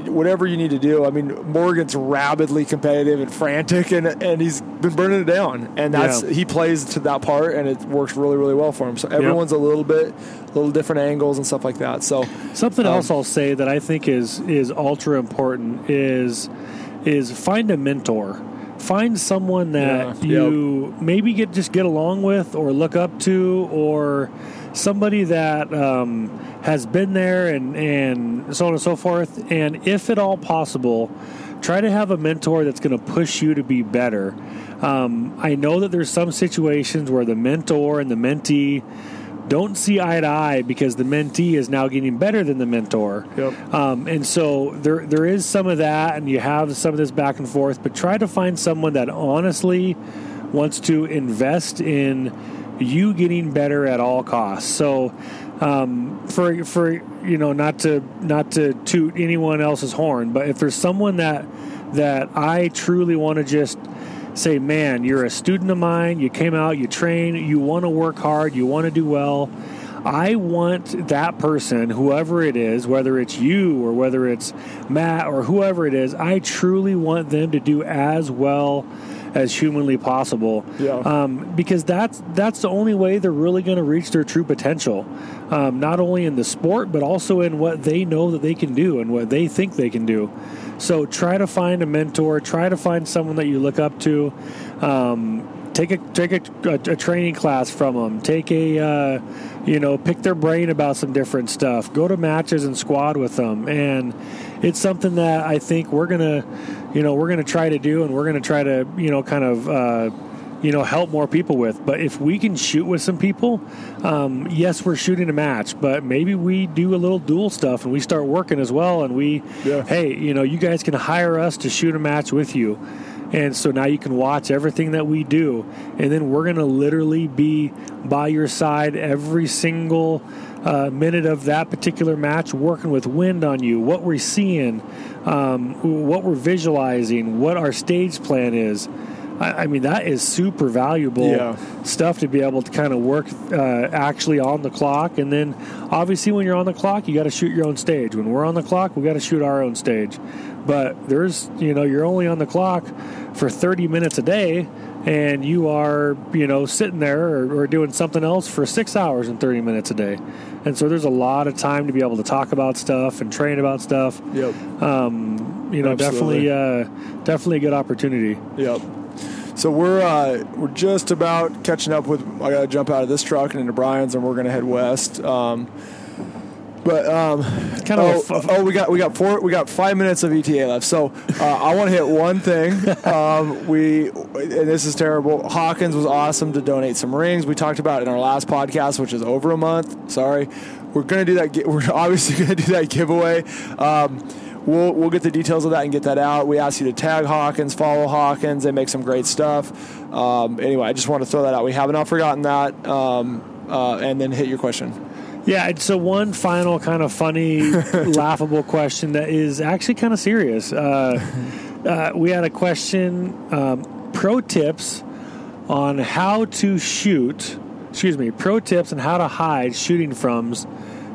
whatever you need to do. I mean, Morgan's rabidly competitive and frantic, and and he's been burning it down. And that's Yeah. he plays to that part, and it works really really well for him. So everyone's a little bit, little different angles and stuff like that. So Something Um, else I'll say that I think is is ultra important is is find a mentor. Find someone that Yeah, you maybe get just get along with or look up to or somebody that um, has been there and, and so on and so forth. And if at all possible, try to have a mentor that's going to push you to be better. Um, I know that there's some situations where the mentor and the mentee don't see eye to eye because the mentee is now getting better than the mentor. Yep. Um, and so there there is some of that, and you have some of this back and forth. But try to find someone that honestly wants to invest in you getting better at all costs. So. Um, for for you know not to not to toot anyone else's horn, but if there's someone that that I truly want to just say, man, you're a student of mine. You came out, you train, you want to work hard, you want to do well. I want that person, whoever it is, whether it's you or whether it's Matt or whoever it is, I truly want them to do as well as humanly possible. Yeah. Um, because that's that's the only way they're really going to reach their true potential, um, not only in the sport but also in what they know that they can do and what they think they can do. So try to find a mentor. Try to find someone that you look up to. Um, take a take a, a, a, training class from them. Take a uh, you know pick their brain about some different stuff. Go to matches and squad with them, and it's something that I think we're gonna you know we're gonna try to do, and we're gonna try to you know kind of. Uh, you know, help more people with. But if we can shoot with some people, um, yes, we're shooting a match, but maybe we do a little dual stuff and we start working as well. And we, yeah. hey, you know, you guys can hire us to shoot a match with you. And so now you can watch everything that we do. And then we're going to literally be by your side every single uh, minute of that particular match, working with wind on you, what we're seeing, um, what we're visualizing, what our stage plan is. I, mean, that is super valuable yeah. stuff to be able to kind of work uh, actually on the clock. And then, obviously, when you're on the clock, you got to shoot your own stage. When we're on the clock, we got to shoot our own stage. But there's, you know, you're only on the clock for 30 minutes a day, and you are, you know, sitting there or, or doing something else for six hours and 30 minutes a day. And so there's a lot of time to be able to talk about stuff and train about stuff. Yep. Um, you know, Absolutely. definitely, uh, definitely a good opportunity. Yep. So we're uh, we're just about catching up with. I got to jump out of this truck and into Brian's, and we're going to head west. Um, but um, kind of oh, oh, we got we got four we got five minutes of ETA left. So uh, I want to hit one thing. Um, we and this is terrible. Hawkins was awesome to donate some rings. We talked about in our last podcast, which is over a month. Sorry, we're gonna do that. We're obviously gonna do that giveaway. Um, we'll we'll get the details of that and get that out. We ask you to tag Hawkins, follow Hawkins. They make some great stuff. Um, anyway, I just want to throw that out. We have not forgotten that. Um, uh, and then hit your question. Yeah, so one final kind of funny, laughable question that is actually kind of serious. Uh, uh, we had a question um, pro tips on how to shoot, excuse me, pro tips on how to hide shooting frums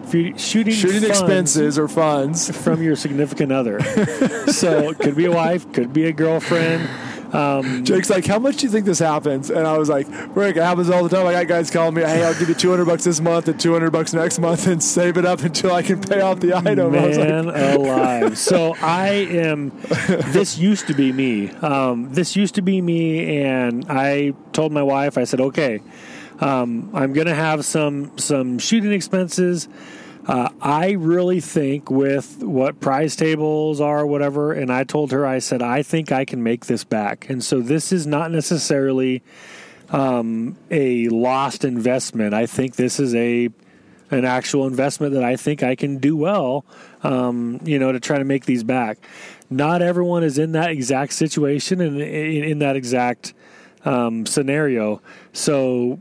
shooting shooting expenses or funds from your significant other. so it could be a wife, could be a girlfriend. Um, Jake's like, "How much do you think this happens?" And I was like, "Rick, it happens all the time. I got guys calling me, hey, I'll give you 200 bucks this month and 200 bucks next month, and save it up until I can pay off the item." Man like, alive! so I am. This used to be me. Um, this used to be me, and I told my wife, I said, "Okay." Um, I'm going to have some some shooting expenses. Uh, I really think with what prize tables are, whatever, and I told her, I said, I think I can make this back. And so this is not necessarily um, a lost investment. I think this is a an actual investment that I think I can do well, um, you know, to try to make these back. Not everyone is in that exact situation and in, in, that exact um, scenario. So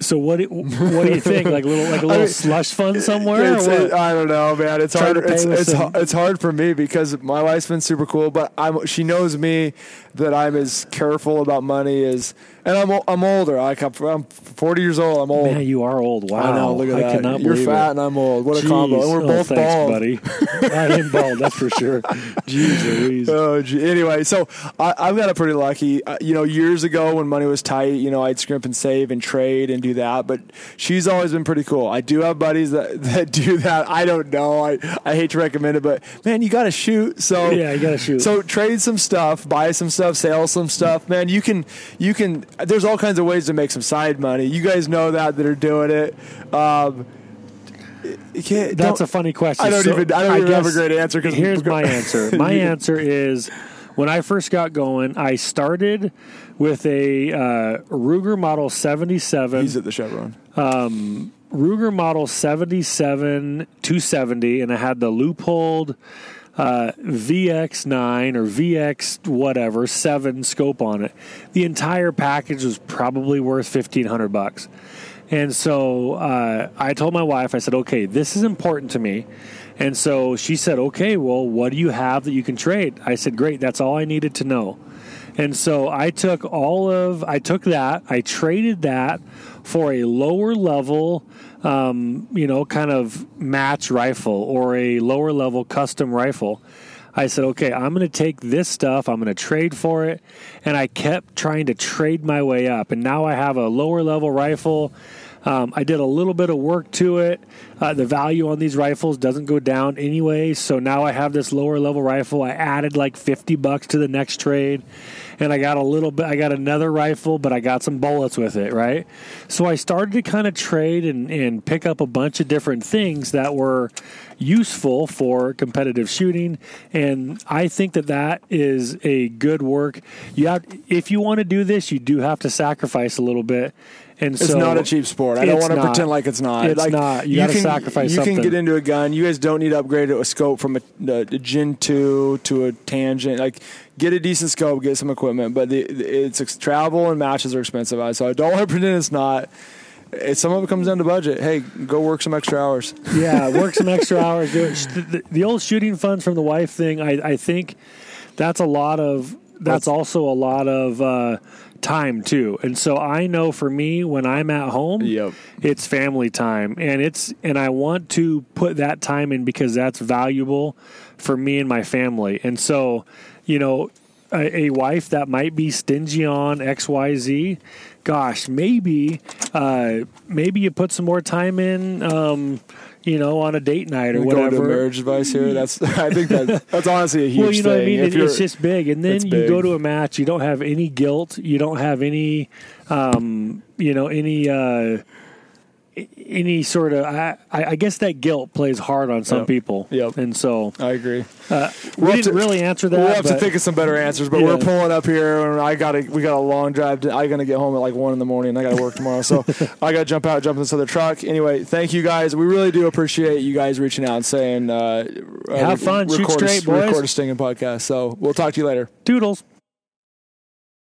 so what? Do, what do you think? Like a little, like a little I mean, slush fund somewhere? It, I don't know, man. It's hard. It's it's, it's, hard for me because my wife's been super cool, but I'm she knows me that I'm as careful about money as and I'm I'm older. Like I'm, I'm 40 years old. I'm old. Man, you are old. Wow. I know. Look at I that. Cannot You're fat it. and I'm old. What a combo. And we're oh, both thanks, bald, buddy. I am bald. That's for sure. Jeez Oh, gee. anyway, so I, I've got a pretty lucky. Uh, you know, years ago when money was tight, you know, I'd scrimp and save and trade and do that. But she's always been pretty cool. I do have buddies that, that do that. I don't know. I I hate to recommend it, but man, you got to shoot. So yeah, you got to shoot. So trade some stuff, buy some stuff, sell some stuff. Man, you can you can. There's all kinds of ways to make some side money. You guys know that that are doing it. Um, That's a funny question. I don't so even. I don't I even have a great answer. Because here's my answer. My answer is when I first got going, I started with a uh, Ruger Model 77. He's at the Chevron. Um, Ruger Model 77 270, and I had the Leupold uh, VX9 or VX whatever 7 scope on it. The entire package was probably worth 1500 bucks. And so uh, I told my wife, I said, okay, this is important to me. And so she said, okay, well, what do you have that you can trade? I said, great, that's all I needed to know. And so I took all of, I took that, I traded that for a lower level um, you know, kind of match rifle or a lower level custom rifle. I said, okay, I'm going to take this stuff, I'm going to trade for it. And I kept trying to trade my way up. And now I have a lower level rifle. Um, I did a little bit of work to it. Uh, the value on these rifles doesn't go down anyway. So now I have this lower level rifle. I added like 50 bucks to the next trade and I got a little bit. I got another rifle, but I got some bullets with it, right? So I started to kind of trade and, and pick up a bunch of different things that were useful for competitive shooting, and I think that that is a good work. You have, if you want to do this, you do have to sacrifice a little bit. And It's so not a cheap sport. I don't want to pretend like it's not. It's like, not. You gotta can, sacrifice You something. can get into a gun. You guys don't need to upgrade a scope from a, a, a Gen two to a Tangent. Like, get a decent scope, get some equipment. But the, it's travel and matches are expensive. So I don't want to pretend it's not. It, some of it comes down to budget. Hey, go work some extra hours. yeah, work some extra hours. The, the, the old shooting funds from the wife thing. I, I think that's a lot of. That's also a lot of uh, time too. And so I know for me, when I'm at home, Yep. it's family time, and it's and I want to put that time in because that's valuable for me and my family. And so, you know, a, a wife that might be stingy on X Y Z. Gosh, maybe, uh, maybe you put some more time in, um, you know, on a date night or whatever. Going to marriage advice here. That's I think that that's honestly a huge Well, you know thing. what I mean. It, it's just big, and then you big. go to a match. You don't have any guilt. You don't have any, um, you know, any uh, any sort of. I, I guess that guilt plays hard on some Yep. people. Yep. And so I agree. uh, we We'll have didn't to- really answer that. We'll have to think of some better answers, but Yeah. we're pulling up here, and I got we got a long drive. To, I got to get home at like one in the morning. I got to work tomorrow, so I got to jump out, jump in this other truck. Anyway, thank you guys. We really do appreciate you guys reaching out and saying, uh, uh, Have fun. Shoot record a- straight, boys. Record a stinging podcast. So we'll talk to you later. Doodles.